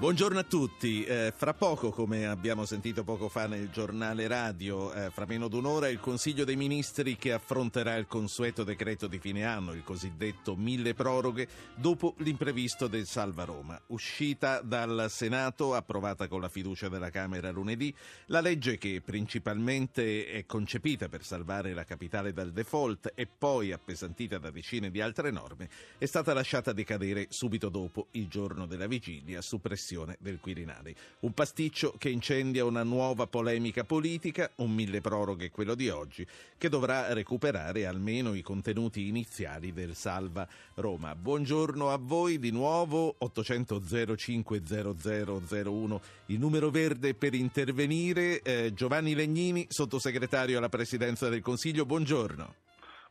Buongiorno a tutti. Eh, fra poco, come abbiamo sentito poco fa nel giornale radio, eh, fra meno d'un'ora il Consiglio dei Ministri che affronterà il consueto decreto di fine anno, il cosiddetto mille proroghe, dopo l'imprevisto del Salva Roma. Uscita dal Senato, approvata con la fiducia della Camera lunedì, la legge che principalmente è concepita per salvare la capitale dal default e poi appesantita da decine di altre norme, è stata lasciata decadere subito dopo il giorno della vigilia su gestione del Quirinale. Un pasticcio che incendia una nuova polemica politica, un mille proroghe quello di oggi, che dovrà recuperare almeno i contenuti iniziali del Salva Roma. Buongiorno a voi di nuovo, 800 05 0001, il numero verde per intervenire. Eh, Giovanni Legnini, sottosegretario alla Presidenza del Consiglio, buongiorno.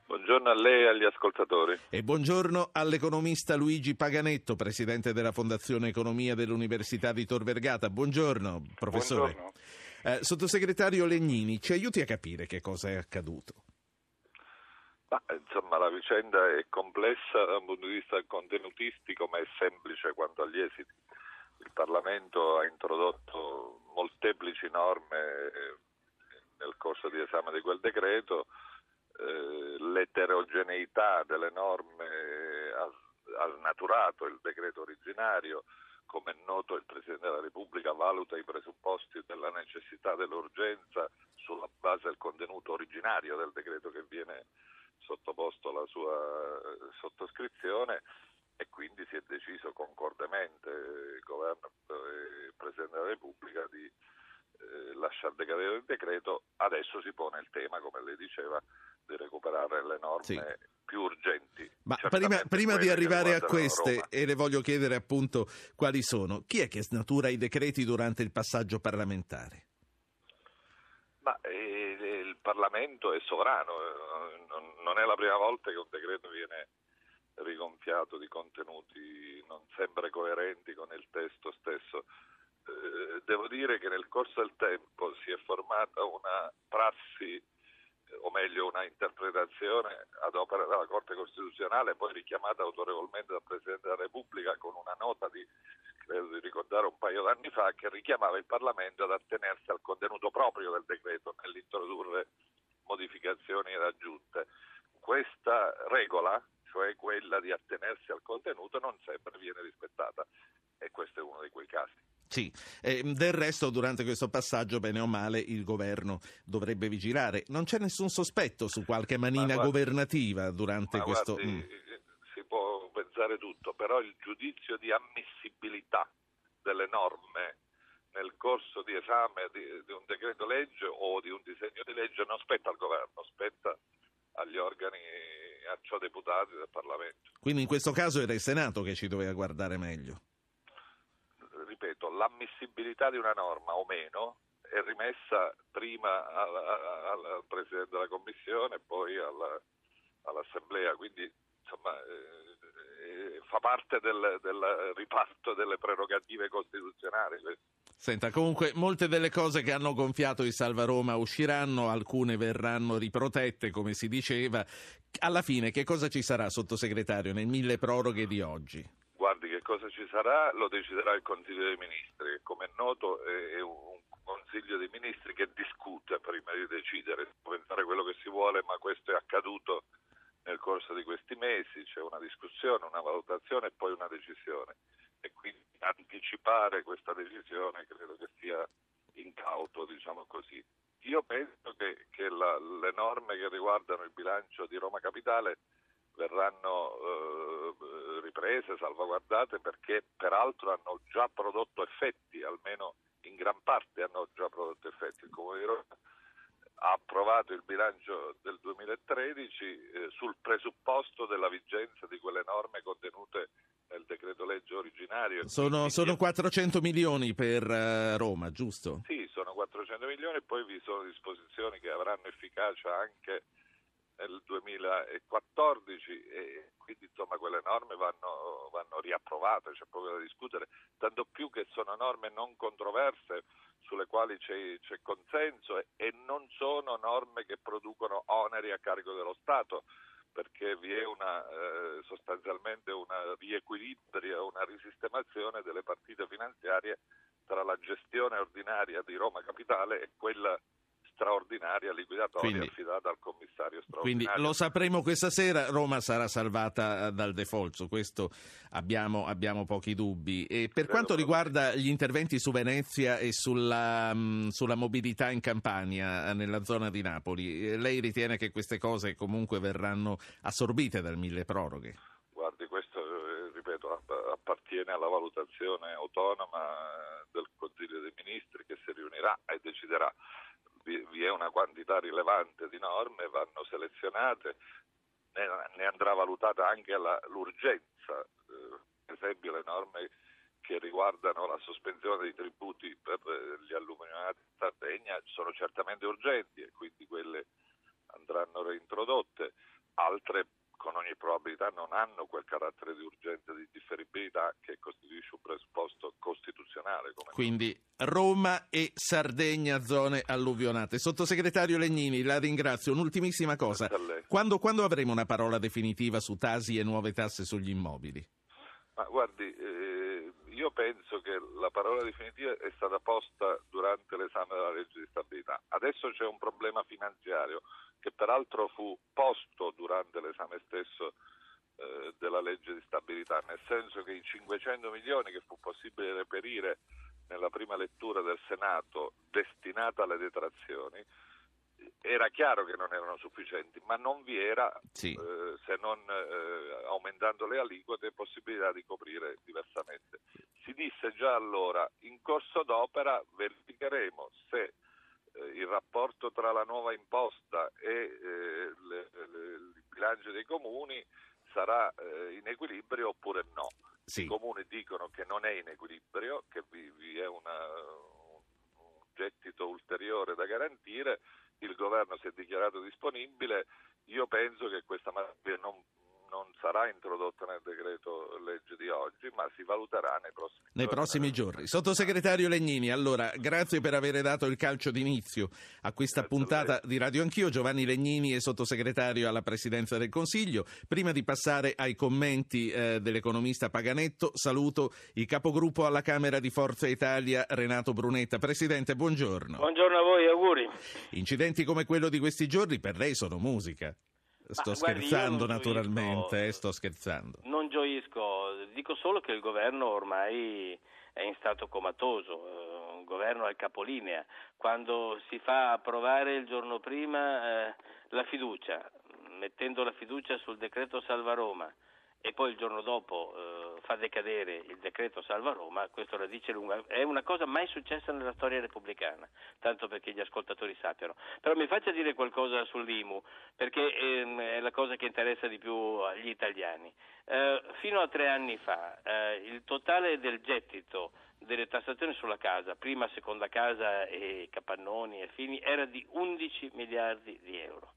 Buongiorno a lei e agli ascoltatori. E buongiorno all'economista Luigi Paganetto, presidente della Fondazione Economia dell'Università di Tor Vergata. Buongiorno, professore. Buongiorno. Eh, sottosegretario Legnini, ci aiuti a capire che cosa è accaduto? Ma, insomma, la vicenda è complessa da un punto di vista contenutistico, ma è semplice quanto agli esiti. Il Parlamento ha introdotto molteplici norme eh, nel corso di esame di quel decreto eh, l'eterogeneità delle norme ha, ha snaturato il decreto originario. Come è noto il Presidente della Repubblica valuta i presupposti della necessità dell'urgenza sulla base del contenuto originario del decreto che viene sottoposto alla sua sottoscrizione e quindi si è deciso concordemente il governo e il Presidente della Repubblica di eh, lasciare decadere il decreto. Adesso si pone il tema, come lei diceva, di recuperare le norme sì. più urgenti. Ma prima, prima di arrivare a queste, e le voglio chiedere appunto quali sono, chi è che snatura i decreti durante il passaggio parlamentare? Ma eh, il Parlamento è sovrano, eh, non, non è la prima volta che un decreto viene rigonfiato di contenuti non sempre coerenti con il testo stesso. Eh, devo dire che nel corso del tempo si è formata una prassi o meglio una interpretazione ad opera della Corte Costituzionale, poi richiamata autorevolmente dal Presidente della Repubblica con una nota di, credo di ricordare un paio d'anni fa, che richiamava il Parlamento ad attenersi al contenuto proprio del decreto nell'introdurre modificazioni ed aggiunte. Questa regola, cioè quella di attenersi al contenuto, non sempre viene rispettata e questo è uno di quei casi. Sì, eh, del resto durante questo passaggio, bene o male, il governo dovrebbe vigilare. Non c'è nessun sospetto su qualche manina guardi, governativa durante questo... Guardi, mm. Si può pensare tutto, però il giudizio di ammissibilità delle norme nel corso di esame di, di un decreto legge o di un disegno di legge non spetta al governo, spetta agli organi a ciò deputati del Parlamento. Quindi in questo caso era il Senato che ci doveva guardare meglio l'ammissibilità di una norma o meno è rimessa prima al, al, al Presidente della Commissione e poi alla, all'Assemblea, quindi insomma, eh, eh, fa parte del, del, riparto delle prerogative costituzionali. Senta, comunque molte delle cose che hanno gonfiato il Salva Roma usciranno, alcune verranno riprotette, come si diceva. Alla fine che cosa ci sarà, sottosegretario, nel mille proroghe di oggi? Cosa ci sarà lo deciderà il Consiglio dei Ministri, come è noto è un Consiglio dei Ministri che discute prima di decidere, può pensare quello che si vuole, ma questo è accaduto nel corso di questi mesi, c'è una discussione, una valutazione e poi una decisione e quindi anticipare questa decisione credo che sia incauto, diciamo così. Io penso che, che la, le norme che riguardano il bilancio di Roma Capitale verranno eh, riprese, salvaguardate perché peraltro hanno già prodotto effetti, almeno in gran parte hanno già prodotto effetti. Il Comune di Roma ha approvato il bilancio del 2013 eh, sul presupposto della vigenza di quelle norme contenute nel decreto legge originario. Sono, sono 400 milioni per uh, Roma, giusto? Sì, sono 400 milioni e poi vi sono disposizioni che avranno efficacia anche nel 2014 e quindi insomma quelle norme vanno, vanno riapprovate, c'è poco da discutere, tanto più che sono norme non controverse sulle quali c'è, c'è consenso e, e, non sono norme che producono oneri a carico dello Stato perché vi è una, eh, sostanzialmente un riequilibrio, una risistemazione delle partite finanziarie tra la gestione ordinaria di Roma Capitale e quella straordinaria liquidatoria quindi, affidata al commissario straordinario. Quindi lo sapremo questa sera, Roma sarà salvata eh, dal default, su questo abbiamo, abbiamo pochi dubbi. E per quanto riguarda gli interventi su Venezia e sulla, mm, sulla, mobilità in Campania, eh, nella zona di Napoli, eh, lei ritiene che queste cose comunque verranno assorbite dal mille proroghe? Guardi, questo, ripeto, appartiene alla valutazione autonoma del Consiglio dei Ministri che si riunirà e deciderà vi, è una quantità rilevante di norme, vanno selezionate, ne, andrà valutata anche la, l'urgenza, eh, per esempio le norme che riguardano la sospensione dei tributi per eh, gli alluminati in Sardegna sono certamente urgenti e quindi quelle andranno reintrodotte, altre con ogni probabilità non hanno quel carattere di urgenza e di differibilità che costituisce un presupposto costituzionale. Quindi Roma e Sardegna zone alluvionate. Sottosegretario Legnini, la ringrazio. Un'ultimissima cosa. Quando, quando, avremo una parola definitiva su tasi e nuove tasse sugli immobili? Ma guardi, eh, io penso che la parola definitiva è stata posta durante l'esame della legge di stabilità. Adesso c'è un problema finanziario che peraltro fu posto durante l'esame stesso eh, della legge di stabilità, nel senso che i 500 milioni che fu possibile reperire nella prima lettura del Senato destinata alle detrazioni era chiaro che non erano sufficienti, ma non vi era, sì. eh, se non eh, aumentando le aliquote, possibilità di coprire diversamente. Si disse già allora, in corso d'opera verificheremo se eh, il rapporto tra la nuova imposta e eh, le, le, il bilancio dei comuni sarà eh, in equilibrio oppure no. Sì. I comuni dicono che non è in equilibrio, che vi, vi è una, un, un gettito ulteriore da garantire, il governo si è dichiarato disponibile, io penso che questa materia non non sarà introdotta nel decreto legge di oggi, ma si valuterà nei prossimi, nei prossimi giorni. Sottosegretario Legnini, allora grazie per aver dato il calcio d'inizio a questa grazie puntata a di Radio Anch'io. Giovanni Legnini è sottosegretario alla Presidenza del Consiglio. Prima di passare ai commenti eh, dell'economista Paganetto, saluto il capogruppo alla Camera di Forza Italia, Renato Brunetta. Presidente, buongiorno. Buongiorno a voi, auguri. Incidenti come quello di questi giorni per lei sono musica. Sto Ma, scherzando guardi, naturalmente, gioisco, eh, sto scherzando. Non gioisco, dico solo che il governo ormai è in stato comatoso, eh, un governo al capolinea. Quando si fa approvare il giorno prima eh, la fiducia, mettendo la fiducia sul decreto Salva Roma, e poi il giorno dopo eh, fa decadere il decreto Salva Roma, questo la dice lunga, è una cosa mai successa nella storia repubblicana, tanto perché gli ascoltatori sappiano. Però mi faccia dire qualcosa sull'IMU, perché ehm, è la cosa che interessa di più agli italiani. Eh, fino a tre anni fa eh, il totale del gettito delle tassazioni sulla casa, prima, seconda casa e capannoni e fini, era di 11 miliardi di euro.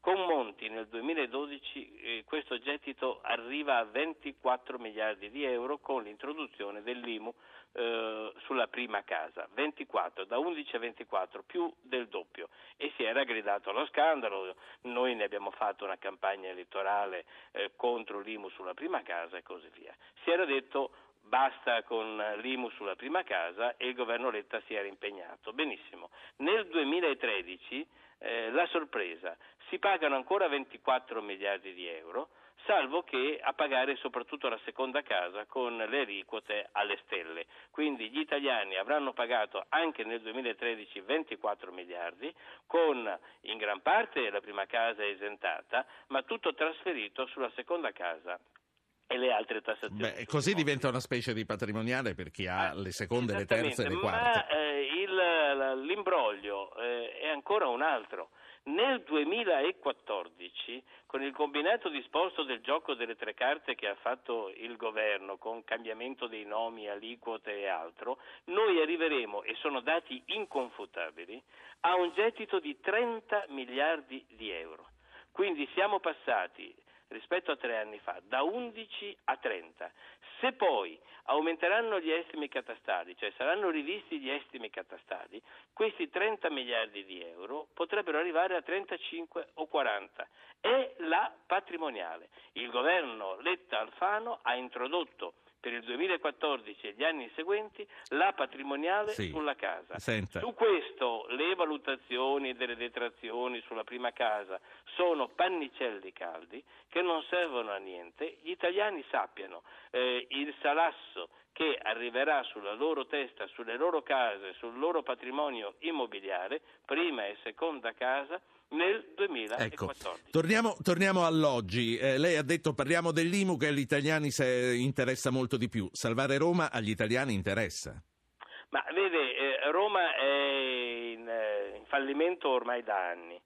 Con Monti nel 2012 eh, questo gettito arriva a 24 miliardi di euro con l'introduzione dell'IMU eh, sulla prima casa, 24, da 11 a 24, più del doppio e si era gridato allo scandalo, noi ne abbiamo fatto una campagna elettorale eh, contro l'IMU sulla prima casa e così via. Si era detto basta con l'IMU sulla prima casa e il governo Letta si era impegnato. Benissimo. Nel 2013 eh, la sorpresa, si pagano ancora 24 miliardi di euro, salvo che a pagare soprattutto la seconda casa con le aliquote alle stelle. Quindi gli italiani avranno pagato anche nel 2013 24 miliardi, con in gran parte la prima casa esentata, ma tutto trasferito sulla seconda casa e le altre tassazioni. Beh, così diventa una specie di patrimoniale per chi ha le seconde, le terze e le quarte. Ma eh, il, l'imbroglio eh, è ancora un altro. Nel 2014, con il combinato disposto del gioco delle tre carte che ha fatto il governo, con cambiamento dei nomi, aliquote e altro, noi arriveremo, e sono dati inconfutabili, a un gettito di 30 miliardi di euro. Quindi siamo passati rispetto a tre anni fa, da 11 a 30. Se poi aumenteranno gli estimi catastali, cioè saranno rivisti gli estimi catastali, questi 30 miliardi di euro potrebbero arrivare a 35 o 40. È la patrimoniale. Il governo Letta-Alfano ha introdotto per il 2014 e gli anni seguenti la patrimoniale Sì. sulla casa. Senta. Su questo le valutazioni delle detrazioni sulla prima casa sono pannicelli caldi che non servono a niente. Gli italiani sappiano eh, il salasso che arriverà sulla loro testa, sulle loro case, sul loro patrimonio immobiliare, prima e seconda casa, nel 2014. Ecco, torniamo, torniamo all'oggi. Eh, lei ha detto parliamo dell'IMU che agli italiani interessa molto di più. Salvare Roma agli italiani interessa. Ma vede, eh, Roma è in, eh, in fallimento ormai da anni,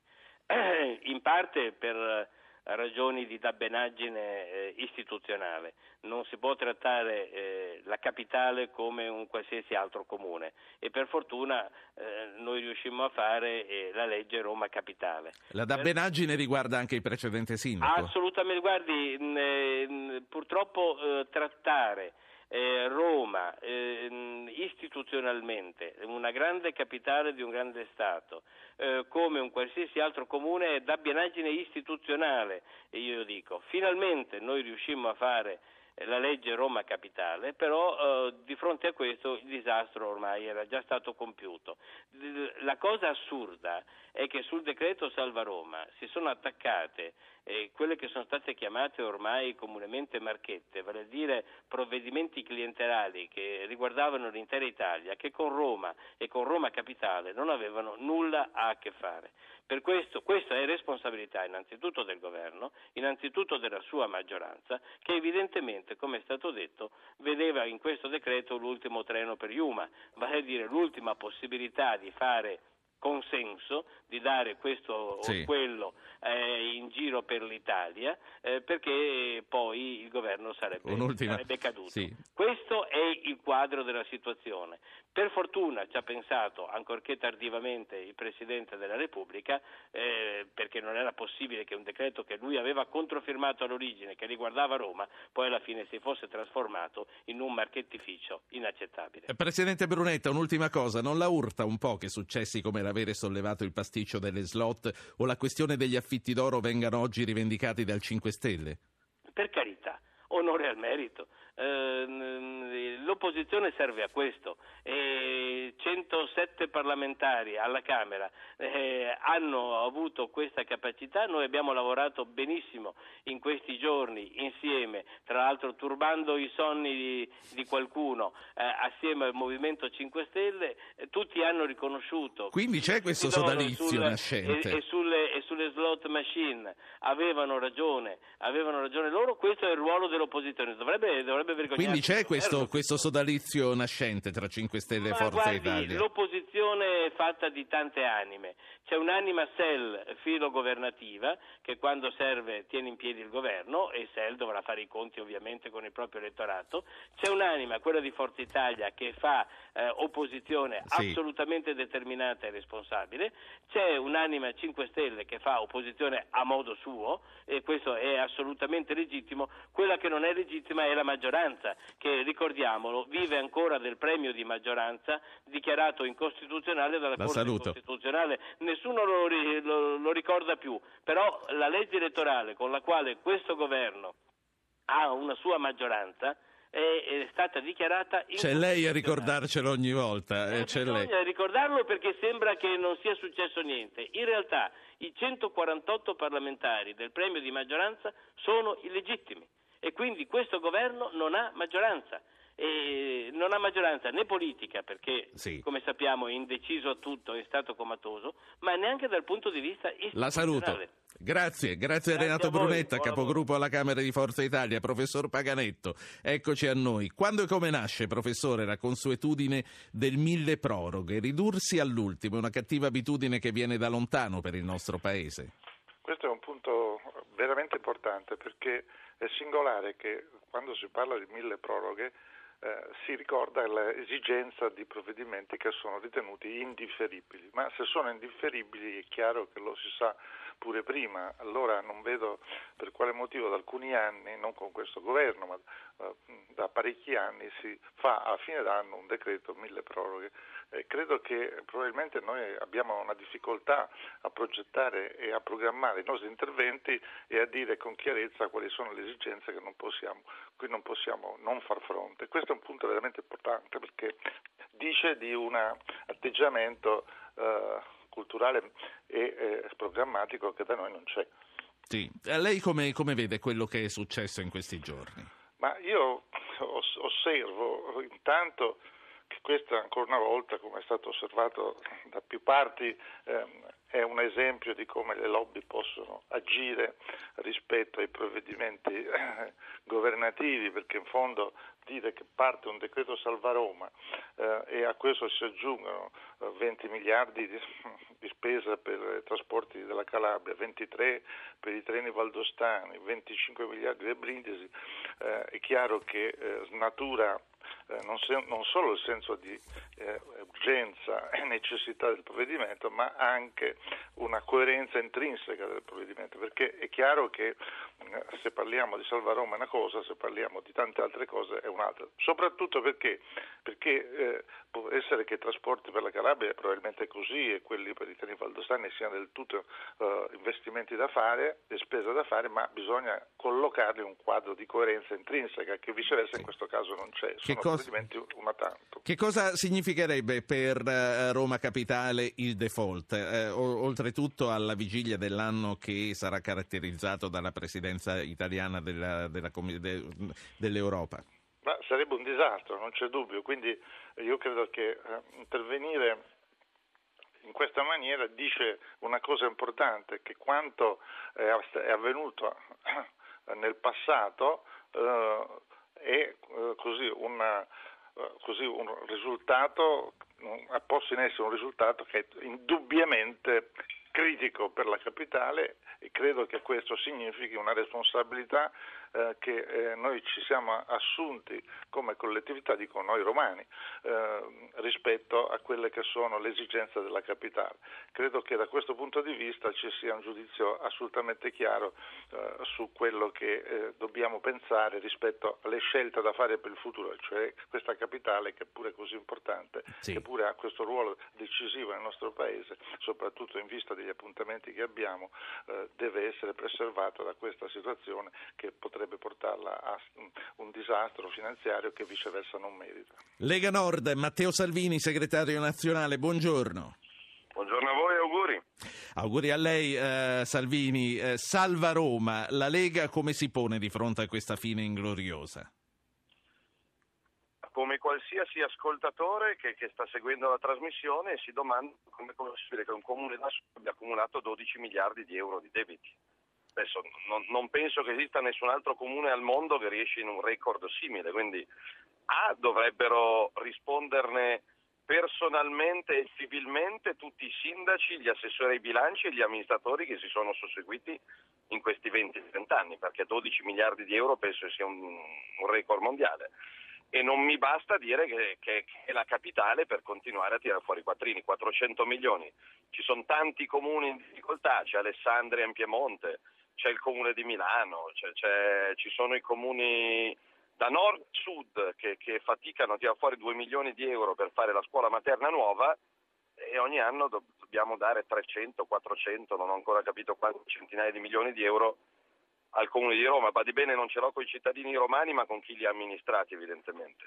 in parte per ragioni di dabbenaggine eh, istituzionale. Non si può trattare eh, la capitale come un qualsiasi altro comune e per fortuna eh, noi riuscimmo a fare eh, la legge Roma Capitale. La dabbenaggine riguarda anche il precedente sindaco. Assolutamente, guardi, mh, eh, mh, purtroppo eh, trattare eh, Roma eh, istituzionalmente, una grande capitale di un grande Stato, eh, come un qualsiasi altro comune è dabbenaggine istituzionale, e io dico, finalmente noi riuscimmo a fare eh, la legge Roma Capitale, però eh, di fronte a questo il disastro ormai era già stato compiuto. La cosa assurda è che sul decreto Salva Roma si sono attaccate eh, quelle che sono state chiamate ormai comunemente marchette, vale a dire provvedimenti clientelari che riguardavano l'intera Italia, che con Roma e con Roma Capitale non avevano nulla a che fare. Per questo, questa è responsabilità innanzitutto del governo, innanzitutto della sua maggioranza, che evidentemente, come è stato detto, vedeva in questo decreto l'ultimo treno per Iuma, vale a dire l'ultima possibilità di fare consenso di dare questo Sì. o quello eh, in giro per l'Italia eh, perché poi il governo sarebbe, sarebbe caduto. sì. Questo è il quadro della situazione. Per fortuna ci ha pensato, ancorché tardivamente, il Presidente della Repubblica, eh, perché non era possibile che un decreto che lui aveva controfirmato all'origine, che riguardava Roma, poi alla fine si fosse trasformato in un marchettificio inaccettabile. Presidente Brunetta, un'ultima cosa, non la urta un po' che successi come l'avere sollevato il pasticcio delle slot o la questione degli affitti d'oro vengano oggi rivendicati dal 5 Stelle? Per carità, onore al merito. Eh, l'opposizione serve a questo. Eh, 107 parlamentari alla Camera eh, hanno avuto questa capacità, noi abbiamo lavorato benissimo in questi giorni insieme, tra l'altro turbando i sonni di, di qualcuno eh, assieme al Movimento 5 Stelle, eh, tutti hanno riconosciuto Quindi c'è questo sodalizio sul- nascente. E, e sulle, e sulle slot machine avevano ragione, avevano ragione loro, questo è il ruolo dell'opposizione, dovrebbe, dovrebbe vergognarsi. Quindi c'è questo, governo. questo sodalizio nascente tra 5 Stelle e Forza guardi, Italia? l'opposizione è fatta di tante anime. C'è un'anima SEL filo governativa che quando serve tiene in piedi il governo e SEL dovrà fare i conti ovviamente con il proprio elettorato. C'è un'anima, quella di Forza Italia, che fa eh, opposizione Sì. assolutamente determinata e responsabile. C'è un'anima 5 Stelle che fa opposizione a modo suo e questo è assolutamente legittimo. Quella che non è legittima è la maggioranza che, ricordiamolo, vive ancora del premio di maggioranza dichiarato incostituzionale dalla La Corte saluto. Costituzionale. Nessuno lo, lo- lo ricorda più, però la legge elettorale con la quale questo governo ha una sua maggioranza è, stata dichiarata C'è lei a ricordarcelo ogni volta, eh, c'è lei. bisogna ricordarlo perché sembra che non sia successo niente. In realtà i 148 parlamentari del premio di maggioranza sono illegittimi e quindi questo governo non ha maggioranza. E non ha maggioranza né politica perché Sì. come sappiamo è indeciso a tutto, è stato comatoso, ma neanche dal punto di vista La saluto. istituzionale. Grazie, grazie a Grazie Renato a Brunetta, buon capogruppo alla Camera di Forza Italia, professor Paganetto. Eccoci a noi. Quando e come nasce, professore, la consuetudine del mille proroghe? Ridursi all'ultimo è una cattiva abitudine che viene da lontano per il nostro paese. Questo è un punto veramente importante perché è singolare che quando si parla di mille proroghe eh, si ricorda l'esigenza di provvedimenti che sono ritenuti indifferibili, ma se sono indifferibili è chiaro che lo si sa pure prima, allora non vedo per quale motivo da alcuni anni, non con questo governo, ma eh, da parecchi anni si fa a fine d'anno un decreto mille proroghe. Eh, credo che probabilmente noi abbiamo una difficoltà a progettare e a programmare i nostri interventi e a dire con chiarezza quali sono le esigenze che non possiamo, cui non possiamo non far fronte. Questo è un punto veramente importante perché dice di un atteggiamento eh, culturale e eh, programmatico che da noi non c'è. Sì. Lei come, come, vede quello che è successo in questi giorni? Ma io osservo intanto che questa ancora una volta, come è stato osservato da più parti, ehm, è un esempio di come le lobby possono agire rispetto ai provvedimenti eh, governativi, perché in fondo dire che parte un decreto salva Roma eh, e a questo si aggiungono eh, 20 miliardi di, di, spesa per i trasporti della Calabria, 23 per i treni valdostani, 25 miliardi di Brindisi, eh, è chiaro che snatura eh, non, se, non, solo il senso di eh, urgenza e necessità del provvedimento, ma anche una coerenza intrinseca del provvedimento, perché è chiaro che eh, se parliamo di Salva Roma è una cosa, se parliamo di tante altre cose è un'altra, soprattutto perché, perché eh, può essere che i trasporti per la Calabria probabilmente così e quelli per i treni valdostani siano del tutto eh, investimenti da fare e spese da fare, ma bisogna collocarli in un quadro di coerenza intrinseca che viceversa in questo caso non c'è. Sono una tanto. Che cosa significherebbe per uh, Roma Capitale il default? Uh, oltretutto alla vigilia dell'anno che sarà caratterizzato dalla presidenza italiana della, della, de, dell'Europa? Ma sarebbe un disastro, non c'è dubbio. Quindi io credo che eh, intervenire in questa maniera dice una cosa importante, che quanto è avvenuto nel passato eh, è eh, così, una, eh, così un risultato, ha posto in essere un risultato che è indubbiamente critico per la capitale e credo che questo significhi una responsabilità eh, che eh, noi ci siamo assunti come collettività, dico noi romani, eh, rispetto a quelle che sono le esigenze della capitale. Credo che da questo punto di vista ci sia un giudizio assolutamente chiaro eh, su quello che eh, dobbiamo pensare rispetto alle scelte da fare per il futuro, cioè questa capitale che è pure così importante, sì. che pure ha questo ruolo decisivo nel nostro Paese, soprattutto in vista degli appuntamenti che abbiamo, eh, deve essere preservata da questa situazione che potrebbe portarla a un disastro finanziario che viceversa non merita. Lega Nord, Matteo Salvini, segretario nazionale, buongiorno. Buongiorno a voi, auguri. Auguri a lei eh, Salvini. Eh, salva Roma, la Lega come si pone di fronte a questa fine ingloriosa? Come qualsiasi ascoltatore che, che, sta seguendo la trasmissione si domanda come è possibile che un comune da solo abbia accumulato 12 miliardi di euro di debiti. Adesso non, non, penso che esista nessun altro comune al mondo che riesce in un record simile, quindi A dovrebbero risponderne personalmente e civilmente tutti i sindaci, gli assessori ai bilanci e gli amministratori che si sono susseguiti in questi 20-30 anni, perché 12 miliardi di euro penso sia un, un record mondiale. E non mi basta dire che, che, che, è la capitale per continuare a tirare fuori i quattrini, 400 milioni. Ci sono tanti comuni in difficoltà, c'è Alessandria in Piemonte, c'è il comune di Milano, c'è, c'è, ci sono i comuni da nord a sud che, che, faticano a tirare fuori 2 milioni di euro per fare la scuola materna nuova e ogni anno do, dobbiamo dare 300, 400, non ho ancora capito quanti centinaia di milioni di euro al comune di Roma. Badi bene, non ce l'ho con i cittadini romani ma con chi li ha amministrati evidentemente.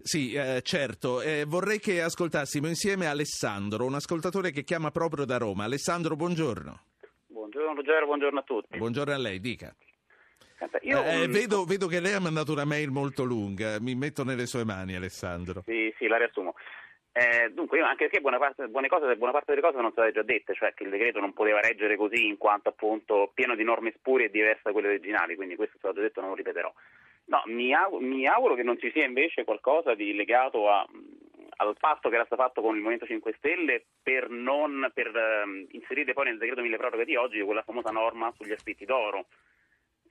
Sì, eh, certo. Eh, vorrei che ascoltassimo insieme Alessandro, un ascoltatore che chiama proprio da Roma. Alessandro, buongiorno. Buongiorno Ruggero, buongiorno a tutti. Buongiorno a lei, dica. Io, eh, vedo, vedo, che lei ha mandato una mail molto lunga, mi metto nelle sue mani Alessandro. Sì, sì, la riassumo. Eh, dunque, io, anche perché buona parte, cose, buona parte delle cose sono state già dette, cioè che il decreto non poteva reggere così in quanto appunto pieno di norme spurie e diverse da quelle originali, quindi questo è stato detto non lo ripeterò. No, mi auguro, mi auguro che non ci sia invece qualcosa di legato a, al patto che era stato fatto con il Movimento 5 Stelle per, non, per uh, inserire poi nel decreto mille proroghe di oggi quella famosa norma sugli affitti d'oro.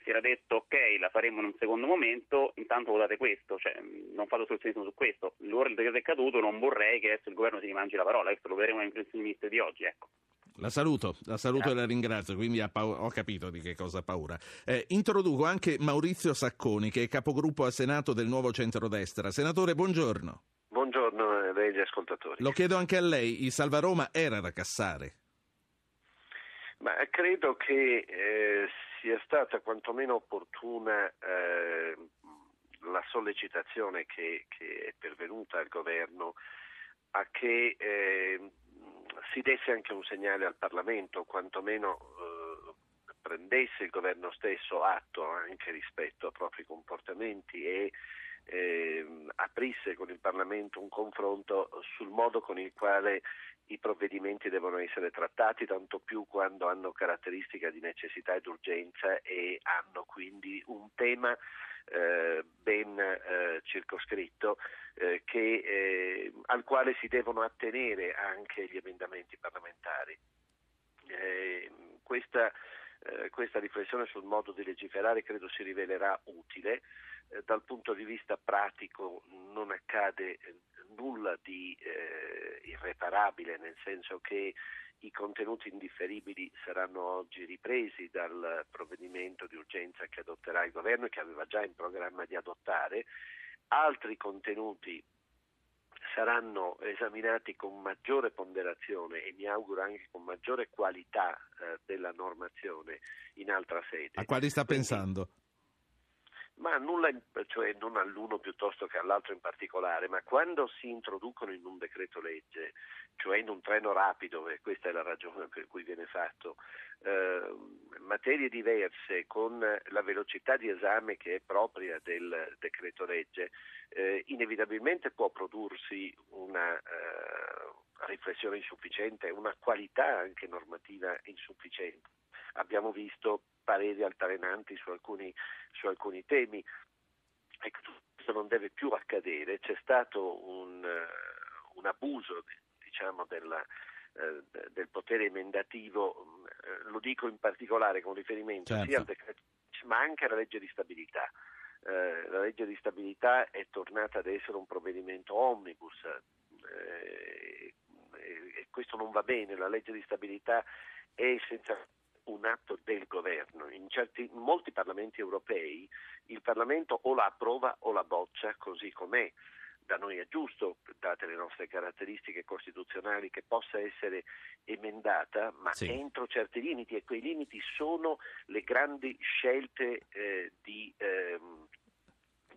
Si era detto ok, la faremo in un secondo momento, intanto votate questo, cioè, non fate ostruzionismo su questo. L'ora il decreto è caduto, non vorrei che adesso il governo si rimangi la parola, questo lo vedremo nei ministri di oggi. Ecco. La saluto, la saluto e la ringrazio, quindi ho capito di che cosa ha paura. Eh, introduco anche Maurizio Sacconi, che è capogruppo al Senato del Nuovo Centrodestra. Senatore, buongiorno. Buongiorno a lei e agli ascoltatori. Lo chiedo anche a lei, il Salva Roma era da cassare. Ma credo che eh, sia stata quantomeno opportuna eh, la sollecitazione che, che è pervenuta al governo a che eh, si desse anche un segnale al Parlamento, quantomeno eh, prendesse il governo stesso atto anche rispetto a propri comportamenti e eh, aprisse con il Parlamento un confronto sul modo con il quale i provvedimenti devono essere trattati, tanto più quando hanno caratteristica di necessità ed urgenza e hanno quindi un tema eh, ben eh, circoscritto eh, che, eh, al quale si devono attenere anche gli emendamenti parlamentari. Eh, questa, eh, questa riflessione sul modo di legiferare credo si rivelerà utile. Dal punto di vista pratico non accade nulla di eh, irreparabile, nel senso che i contenuti indifferibili saranno oggi ripresi dal provvedimento di urgenza che adotterà il governo e che aveva già in programma di adottare. Altri contenuti saranno esaminati con maggiore ponderazione e mi auguro anche con maggiore qualità eh, della normazione in altra sede. A quali sta Quindi- pensando? Ma nulla, cioè non all'uno piuttosto che all'altro in particolare, ma quando si introducono in un decreto legge, cioè in un treno rapido, e questa è la ragione per cui viene fatto, eh, materie diverse con la velocità di esame che è propria del decreto legge, eh, inevitabilmente può prodursi una eh, riflessione insufficiente, una qualità anche normativa insufficiente. Abbiamo visto pareri altalenanti su alcuni, su alcuni temi. Ecco, questo non deve più accadere. C'è stato un, eh, un abuso diciamo, della, eh, del potere emendativo, eh, lo dico in particolare con riferimento Certo. sia al decreto ma anche alla legge di stabilità. Eh, la legge di stabilità è tornata ad essere un provvedimento omnibus eh, e questo non va bene, la legge di stabilità è essenzialmente un atto del governo. In, certi, in molti parlamenti europei il Parlamento o la approva o la boccia così com'è. Da noi è giusto, date le nostre caratteristiche costituzionali, che possa essere emendata, ma Sì. entro certi limiti e quei limiti sono le grandi scelte eh, di ehm,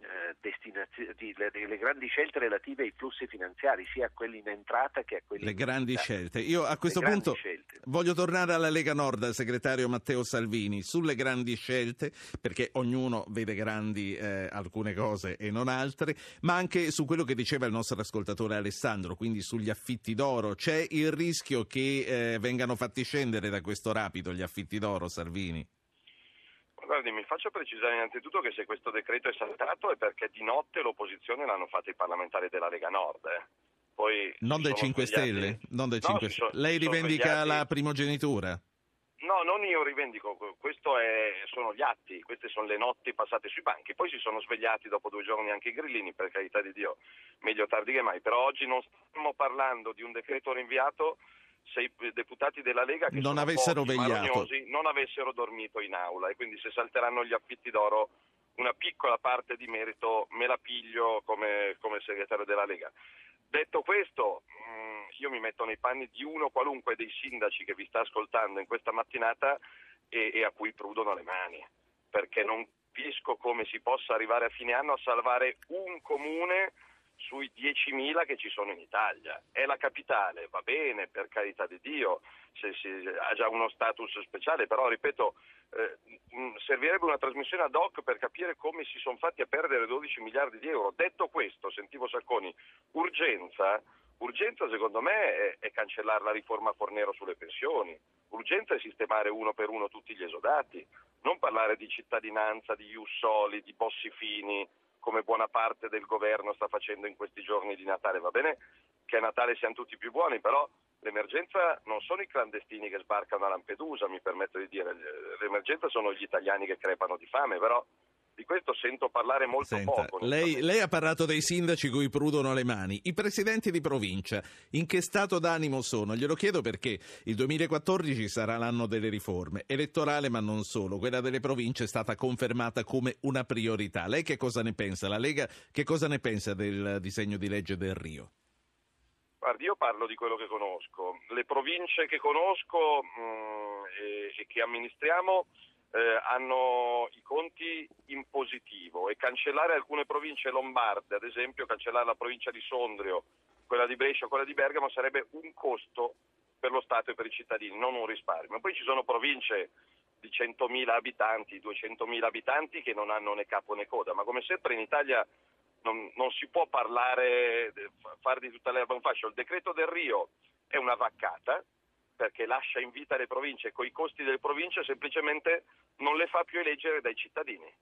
eh, di- le, le grandi scelte relative ai flussi finanziari, sia a quelli in entrata che a quelli Le in grandi uscita. scelte. Io a questo Le punto voglio tornare alla Lega Nord, al segretario Matteo Salvini, sulle grandi scelte, perché ognuno vede grandi eh, alcune cose e non altre, ma anche su quello che diceva il nostro ascoltatore Alessandro, quindi sugli affitti d'oro. C'è il rischio che eh, vengano fatti scendere da questo rapido gli affitti d'oro, Salvini? Guardi, mi faccio precisare innanzitutto che se questo decreto è saltato è perché di notte l'opposizione l'hanno fatto i parlamentari della Lega Nord. eh. Poi Non dei sono 5 svegliati- Stelle? Non dei No, 5 si sono- Stelle. Lei rivendica la primogenitura? No, non io rivendico, questo è- sono gli atti, queste sono le notti passate sui banchi, poi si sono svegliati dopo due giorni anche i grillini, per carità di Dio, meglio tardi che mai, però oggi non stiamo parlando di un decreto rinviato se i deputati della Lega che Non avessero pochi, vegliato. non avessero dormito in aula e quindi se salteranno gli affitti d'oro una piccola parte di merito me la piglio come, come segretario della Lega. Detto questo, mh, io mi metto nei panni di uno qualunque dei sindaci che vi sta ascoltando in questa mattinata e, e a cui prudono le mani, perché non capisco come si possa arrivare a fine anno a salvare un comune sui 10.000 che ci sono in Italia. È la capitale, va bene, per carità di Dio, se si- ha già uno status speciale, però ripeto, eh, mh, servirebbe una trasmissione ad hoc per capire come si sono fatti a perdere 12 miliardi di euro. Detto questo, sentivo Sacconi, urgenza, urgenza secondo me è, è cancellare la riforma Fornero sulle pensioni, urgenza è sistemare uno per uno tutti gli esodati, non parlare di cittadinanza, di ius soli, di bossi fini, come buona parte del governo sta facendo in questi giorni di Natale. Va bene che a Natale siamo tutti più buoni, però l'emergenza non sono i clandestini che sbarcano a Lampedusa, mi permetto di dire, l'emergenza sono gli italiani che crepano di fame, però di questo sento parlare molto Senta, poco. lei, lei ha parlato dei sindaci cui prudono le mani. I presidenti di provincia, in che stato d'animo sono? Glielo chiedo perché il 2014 sarà l'anno delle riforme, elettorale ma non solo. Quella delle province è stata confermata come una priorità. Lei che cosa ne pensa? La Lega che cosa ne pensa del disegno di legge del Rio? Guardi, io parlo di quello che conosco. Le province che conosco mh, e, e che amministriamo eh, hanno i conti in positivo e cancellare alcune province lombarde, ad esempio cancellare la provincia di Sondrio, quella di Brescia, quella di Bergamo, sarebbe un costo per lo Stato e per i cittadini, non un risparmio. Poi ci sono province di 100.000 abitanti, 200.000 abitanti che non hanno né capo né coda, ma come sempre in Italia non, non si può parlare, fare di tutta l'erba un fascio. Il decreto del Rio è una vaccata, perché lascia in vita le province con i costi delle province semplicemente non le fa più eleggere dai cittadini.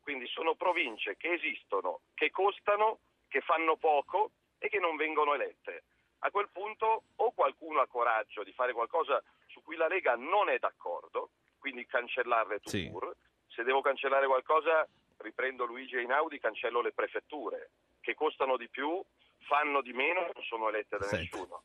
Quindi sono province che esistono, che costano, che fanno poco e che non vengono elette. A quel punto o qualcuno ha coraggio di fare qualcosa su cui la Lega non è d'accordo, quindi cancellarle tout Sì. court. Se devo cancellare qualcosa, riprendo Luigi Einaudi, cancello le prefetture, che costano di più, fanno di meno, non sono elette da Senta. nessuno.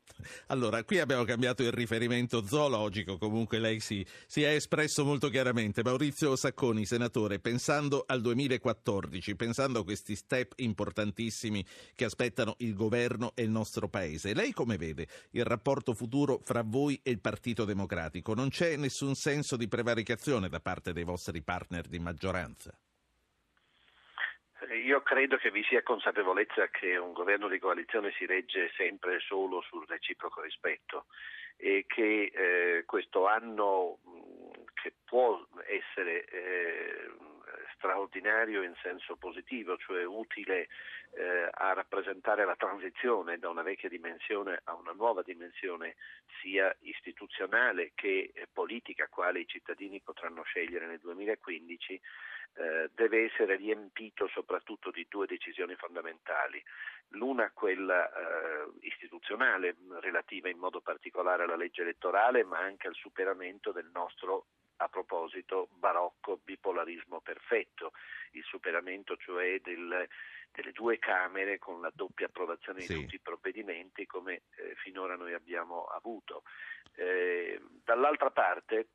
Allora, qui abbiamo cambiato il riferimento zoologico, comunque lei si, si è espresso molto chiaramente. Maurizio Sacconi, senatore, pensando al 2014, pensando a questi step importantissimi che aspettano il governo e il nostro paese, lei come vede il rapporto futuro fra voi e il Partito Democratico? Non c'è nessun senso di prevaricazione da parte dei vostri partner di maggioranza? Io credo che vi sia consapevolezza che un governo di coalizione si regge sempre solo sul reciproco rispetto e che eh, questo anno che può essere eh, straordinario in senso positivo, cioè utile eh, a rappresentare la transizione da una vecchia dimensione a una nuova dimensione sia istituzionale che eh, politica, quale i cittadini potranno scegliere nel 2015, eh, deve essere riempito soprattutto di due decisioni fondamentali. L'una quella eh, istituzionale, relativa in modo particolare alla legge elettorale, ma anche al superamento del nostro a proposito barocco bipolarismo perfetto, il superamento cioè del, delle due Camere con la doppia approvazione Sì. di tutti i provvedimenti come eh, finora noi abbiamo avuto. Eh, dall'altra parte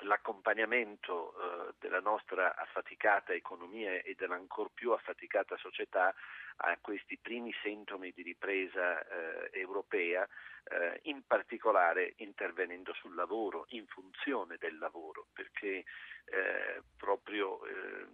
l'accompagnamento eh, della nostra affaticata economia e dell'ancor più affaticata società a questi primi sintomi di ripresa eh, europea, eh, in particolare intervenendo sul lavoro, in funzione del lavoro, perché eh, proprio eh,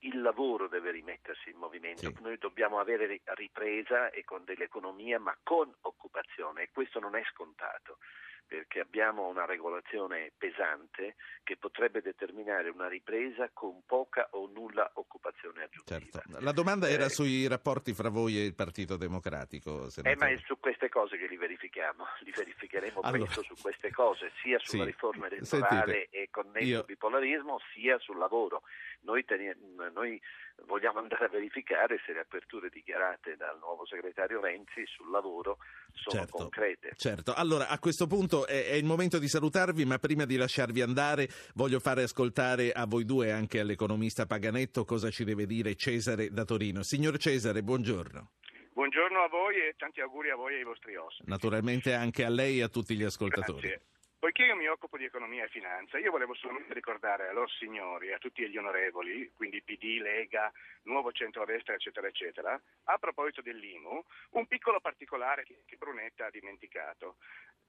il lavoro deve rimettersi in movimento. Sì. Noi dobbiamo avere ri- ripresa e con dell'economia, ma con occupazione e questo non è scontato perché abbiamo una regolazione pesante che potrebbe determinare una ripresa con poca o nulla occupazione aggiuntiva. Certo. La domanda era Eh, sui rapporti fra voi e il Partito Democratico, Eh, ma è su queste cose che li verifichiamo, li verificheremo Allora. presto su queste cose, sia sulla Sì. riforma elettorale Sentite, e connesso io- bipolarismo, sia sul lavoro. Noi, teni- noi vogliamo andare a verificare se le aperture dichiarate dal nuovo segretario Renzi sul lavoro sono Certo. concrete. Certo, allora a questo punto è, è il momento di salutarvi, ma prima di lasciarvi andare voglio fare ascoltare a voi due e anche all'economista Paganetto cosa ci deve dire Cesare da Torino. Signor Cesare, buongiorno. Buongiorno a voi e tanti auguri a voi e ai vostri ospiti. Naturalmente anche a lei e a tutti gli ascoltatori. Grazie. Poiché io mi occupo di economia e finanza, io volevo solamente ricordare a loro signori, a tutti gli onorevoli, quindi PD, Lega, Nuovo Centrodestra, eccetera, eccetera, a proposito dell'IMU, un piccolo particolare che Brunetta ha dimenticato.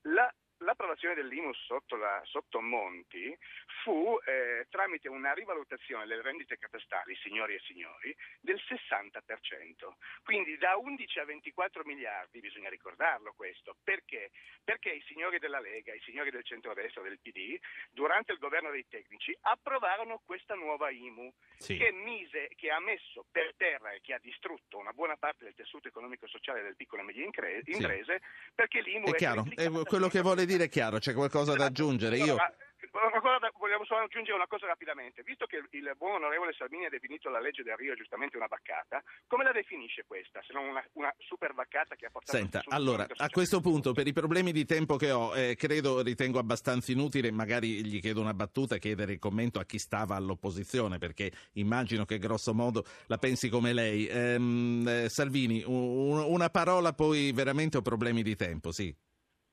La- l'approvazione dell'IMU sotto, la- sotto Monti fu eh, tramite una rivalutazione delle rendite catastali, signori e signori, del 60%. Quindi da 11 a 24 miliardi, bisogna ricordarlo questo, perché? Perché i signori della Lega, i signori del centrodestra, del PD, durante il governo dei tecnici approvarono questa nuova IMU Sì. che, mise, che ha messo per terra e che ha distrutto una buona parte del tessuto economico-sociale del piccolo e medio incre- Sì. imprese perché l'IMU È chiaro, triplicata è quello che vuole dire chiaro, c'è qualcosa da aggiungere. Io... Allora, vogliamo solo aggiungere una cosa rapidamente. Visto che il buon onorevole Salvini ha definito la legge del Rio giustamente una baccata, come la definisce questa, se non una, una super baccata che ha portato... Senta, allora, a questo punto, per i problemi di tempo che ho, eh, credo, ritengo abbastanza inutile, magari gli chiedo una battuta, chiedere il commento a chi stava all'opposizione, perché immagino che grosso modo la pensi come lei. Ehm, eh, Salvini, un, una parola poi veramente ho problemi di tempo, sì.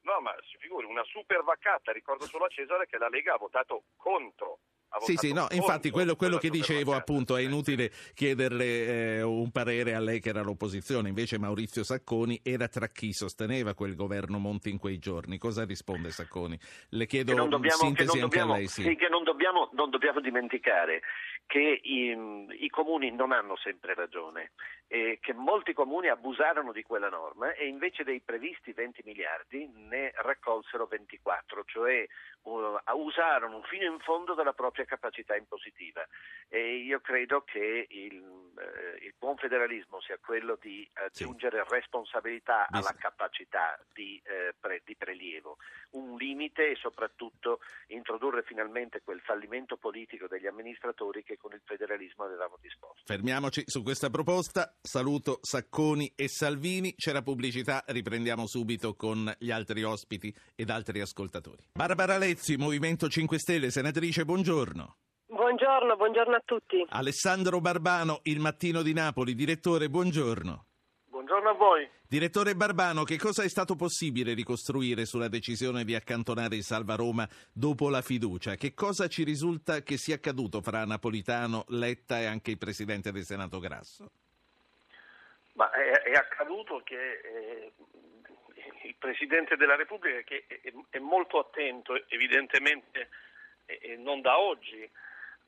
No, ma si figuri, una super vaccata, ricordo solo a Cesare che la Lega ha votato contro. Sì, sì, no, infatti quello, quello che dicevo appunto è inutile chiederle eh, un parere a lei che era l'opposizione, invece Maurizio Sacconi era tra chi sosteneva quel governo Monti in quei giorni. Cosa risponde Sacconi? Le chiedo dobbiamo, sintesi anche dobbiamo, a lei, sì. sì, che non dobbiamo, non dobbiamo dimenticare che i, i comuni non hanno sempre ragione e che molti comuni abusarono di quella norma e invece dei previsti 20 miliardi ne raccolsero 24, cioè uh, usarono fino in fondo della propria capacità impositiva e io credo che il, eh, il buon federalismo sia quello di aggiungere responsabilità Bis- alla capacità di, eh, pre- di prelievo, un limite e soprattutto introdurre finalmente quel fallimento politico degli amministratori che con il federalismo avevamo disposto. Fermiamoci su questa proposta. Saluto Sacconi e Salvini. C'è la pubblicità, riprendiamo subito con gli altri ospiti ed altri ascoltatori. Barbara Lezzi, Movimento 5 Stelle, senatrice, buongiorno. Buongiorno, buongiorno a tutti. Alessandro Barbano, Il Mattino di Napoli, direttore, buongiorno. Buongiorno a voi. Direttore Barbano, che cosa è stato possibile ricostruire sulla decisione di accantonare il Salva Roma dopo la fiducia? Che cosa ci risulta che sia accaduto fra Napolitano, Letta e anche il Presidente del Senato Grasso? Ma è, è accaduto che eh, il Presidente della Repubblica, che è, è molto attento, evidentemente e non da oggi,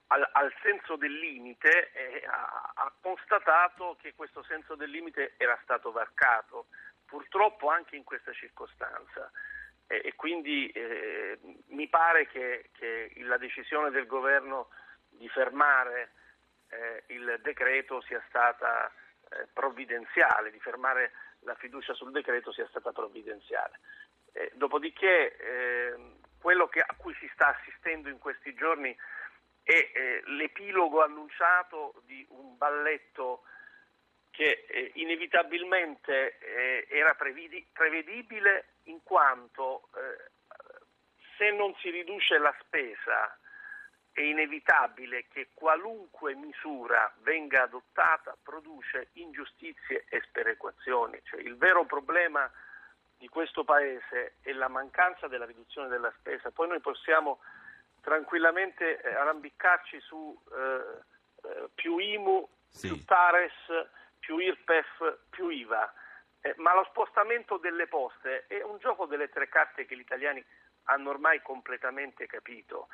al, al senso del limite, eh, ha, ha constatato che questo senso del limite era stato varcato, purtroppo anche in questa circostanza. E, e quindi eh, mi pare che, che la decisione del governo di fermare eh, il decreto sia stata eh, provvidenziale, di fermare la fiducia sul decreto sia stata provvidenziale. Eh, dopodiché eh, quello che- a cui si sta assistendo in questi giorni è eh, l'epilogo annunciato di un balletto che eh, inevitabilmente eh, era previdi- prevedibile in quanto eh, se non si riduce la spesa è inevitabile che qualunque misura venga adottata produce ingiustizie e sperequazioni. Cioè, il vero problema di questo Paese è la mancanza della riduzione della spesa. Poi noi possiamo tranquillamente eh, arrampiccarci su eh, eh, più IMU, Sì. più TARES, più IRPEF, più IVA. Eh, ma lo spostamento delle poste è un gioco delle tre carte che gli italiani hanno ormai completamente capito.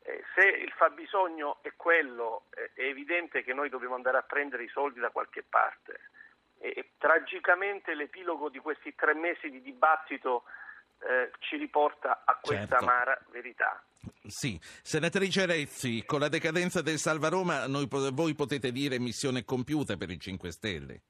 Eh, se il fabbisogno è quello, eh, è evidente che noi dobbiamo andare a prendere i soldi da qualche parte. E, e tragicamente l'epilogo di questi tre mesi di dibattito eh, ci riporta a questa Certo. amara verità. Sì, senatrice Rezzi, con la decadenza del Salva Roma noi voi potete dire missione compiuta per i 5 Stelle.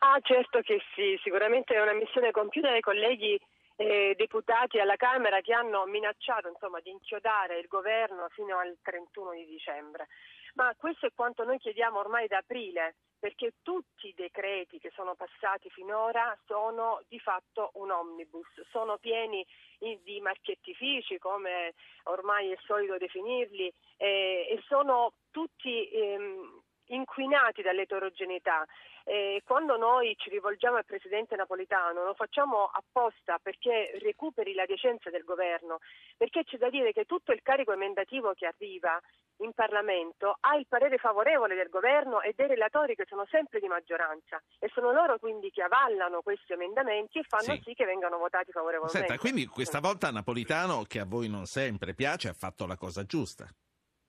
Ah, certo che sì, sicuramente è una missione compiuta dai colleghi eh, deputati alla Camera che hanno minacciato insomma, di inchiodare il governo fino al 31 di dicembre. Ma questo è quanto noi chiediamo ormai da aprile, perché tutti i decreti che sono passati finora sono di fatto un omnibus, sono pieni di marchettifici, come ormai è solito definirli, eh, e sono tutti ehm, inquinati dall'eterogeneità. Eh, quando noi ci rivolgiamo al Presidente Napolitano lo facciamo apposta perché recuperi la decenza del governo, perché c'è da dire che tutto il carico emendativo che arriva in Parlamento ha il parere favorevole del governo e dei relatori che sono sempre di maggioranza e sono loro quindi che avallano questi emendamenti e fanno Sì. sì, che vengano votati favorevolmente. Senta, quindi questa volta Napolitano, che a voi non sempre piace, ha fatto la cosa giusta.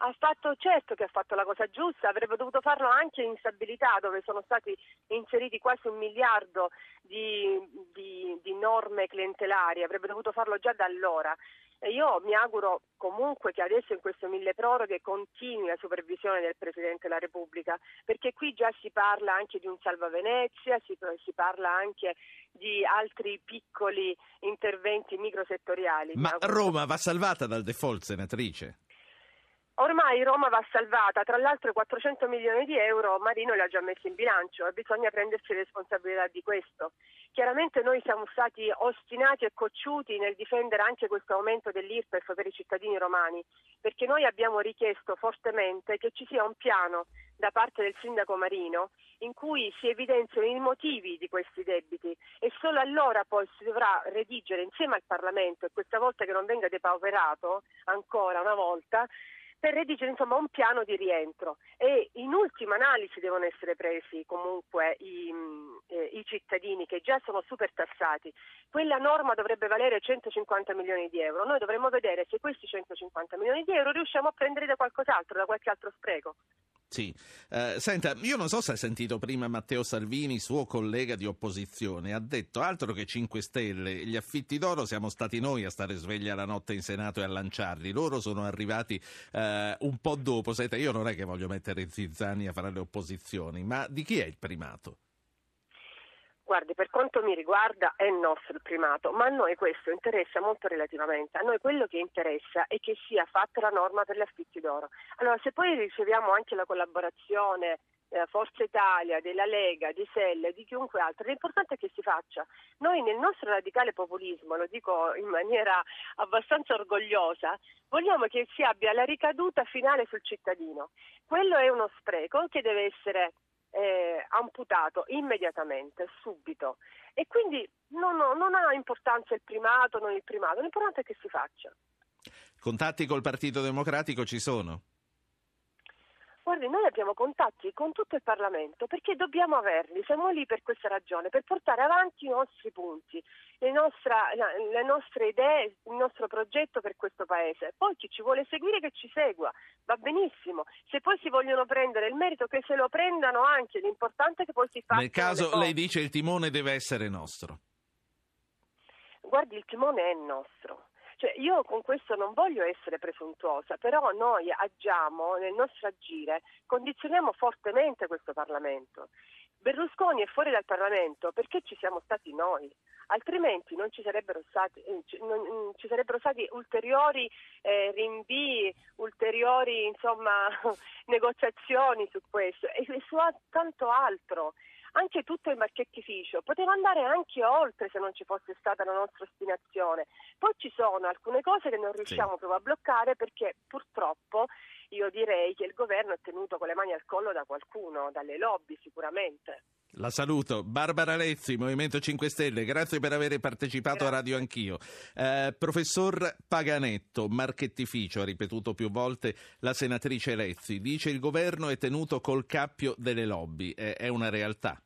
Ha fatto, certo che ha fatto la cosa giusta, avrebbe dovuto farlo anche in stabilità dove sono stati inseriti quasi un miliardo di, di, di norme clientelari, avrebbe dovuto farlo già da allora. E io mi auguro comunque che adesso in questo mille proroghe continui la supervisione del Presidente della Repubblica, perché qui già si parla anche di un salva Venezia, si, si parla anche di altri piccoli interventi microsettoriali. Ma Roma va salvata dal default, senatrice? Ormai Roma va salvata, tra l'altro 400 milioni di euro Marino li ha già messi in bilancio e bisogna prendersi responsabilità di questo. Chiaramente noi siamo stati ostinati e cocciuti nel difendere anche questo aumento dell'IRPEF per i cittadini romani, perché noi abbiamo richiesto fortemente che ci sia un piano da parte del sindaco Marino in cui si evidenziano i motivi di questi debiti e solo allora poi si dovrà redigere insieme al Parlamento e questa volta che non venga depauperato ancora una volta per redigere insomma, un piano di rientro e in ultima analisi devono essere presi comunque i, eh, i, cittadini che già sono super tassati. Quella norma dovrebbe valere 150 milioni di euro, noi dovremmo vedere se questi 150 milioni di euro riusciamo a prendere da qualcos'altro, da qualche altro spreco. Sì, eh, senta, io non so se hai sentito prima Matteo Salvini, suo collega di opposizione, ha detto altro che 5 Stelle, gli affitti d'oro siamo stati noi a stare svegli alla notte in Senato e a lanciarli, loro sono arrivati eh, un po' dopo, senta, io non è che voglio mettere Zizzani a fare le opposizioni, ma di chi è il primato? Guardi, per quanto mi riguarda è nostro il primato, ma a noi questo interessa molto relativamente. A noi quello che interessa è che sia fatta la norma per gli affitti d'oro. Allora, se poi riceviamo anche la collaborazione eh, Forza Italia, della Lega, di Selle, di chiunque altro, l'importante è che si faccia. Noi nel nostro radicale populismo, lo dico in maniera abbastanza orgogliosa, vogliamo che si abbia la ricaduta finale sul cittadino. Quello è uno spreco che deve essere eh, amputato immediatamente, subito. E quindi non, non, ha importanza il primato, non il primato, l'importante è che si faccia. Contatti col Partito Democratico ci sono? Guardi, noi abbiamo contatti con tutto il Parlamento perché dobbiamo averli, siamo lì per questa ragione, per portare avanti i nostri punti, le, nostra, le nostre idee, il nostro progetto per questo Paese. Poi chi ci vuole seguire che ci segua, va benissimo. Se poi si vogliono prendere il merito, che se lo prendano anche, l'importante è che poi si faccia. Nel caso lei dice il timone deve essere nostro. Guardi, il timone è nostro cioè, io con questo non voglio essere presuntuosa, però noi agiamo nel nostro agire, condizioniamo fortemente questo Parlamento. Berlusconi è fuori dal Parlamento perché ci siamo stati noi, altrimenti non ci sarebbero stati, eh, non, mm, ci sarebbero stati ulteriori eh, rinvii, ulteriori insomma, negoziazioni su questo e su tanto altro anche tutto il marchettificio poteva andare anche oltre se non ci fosse stata la nostra ostinazione. Poi ci sono alcune cose che non riusciamo sì. proprio a bloccare perché purtroppo io direi che il governo è tenuto con le mani al collo da qualcuno, dalle lobby sicuramente. La saluto. Barbara Lezzi, Movimento 5 Stelle, grazie per aver partecipato grazie. a Radio Anch'io. Eh, professor Paganetto, marchettificio, ha ripetuto più volte la senatrice Lezzi, dice il governo è tenuto col cappio delle lobby, è, è una realtà?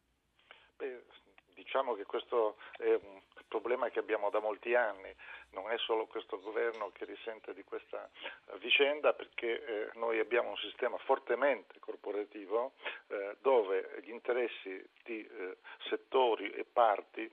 Diciamo che questo è un problema che abbiamo da molti anni, non è solo questo governo che risente di questa vicenda perché eh, noi abbiamo un sistema fortemente corporativo eh, dove gli interessi di eh, settori e parti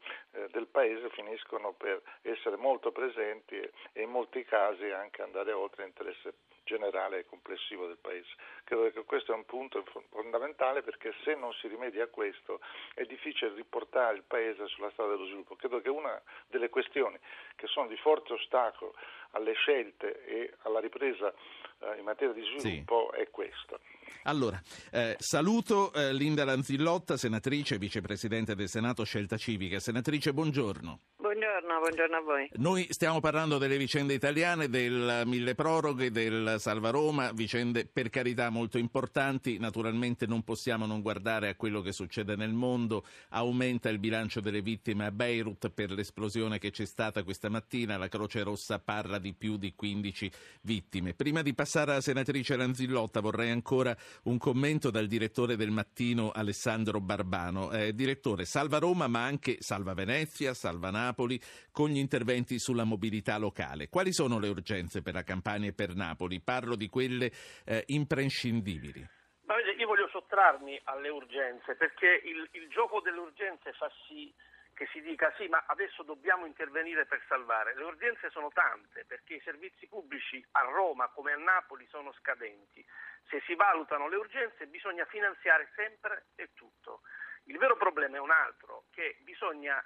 del Paese finiscono per essere molto presenti e, e in molti casi anche andare oltre l'interesse generale e complessivo del Paese. Credo che questo è un punto fondamentale perché se non si rimedia a questo è difficile riportare il Paese sulla strada dello sviluppo. Credo che una delle questioni che sono di forte ostacolo alle scelte e alla ripresa eh, in materia di sviluppo sì. è questo. Allora, eh, saluto eh, Linda Lanzillotta, senatrice vicepresidente del Senato Scelta Civica. Senatrice, buongiorno. Buongiorno, buongiorno a voi. Noi stiamo parlando delle vicende italiane, del mille proroghe, del Salva Roma, vicende per carità molto importanti. Naturalmente non possiamo non guardare a quello che succede nel mondo. Aumenta il bilancio delle vittime a Beirut per l'esplosione che c'è stata questa mattina. La Croce Rossa parla di più di 15 vittime. Prima di passare alla senatrice Lanzillotta vorrei ancora un commento dal direttore del Mattino Alessandro Barbano. Eh, direttore, salva Roma ma anche salva Venezia, salva Napoli, con gli interventi sulla mobilità locale. Quali sono le urgenze per la Campania e per Napoli? Parlo di quelle eh, imprescindibili. Ma io voglio sottrarmi alle urgenze perché il, il gioco delle urgenze fa sì che si dica sì, ma adesso dobbiamo intervenire per salvare. Le urgenze sono tante perché i servizi pubblici a Roma come a Napoli sono scadenti. Se si valutano le urgenze bisogna finanziare sempre e tutto. Il vero problema è un altro, che bisogna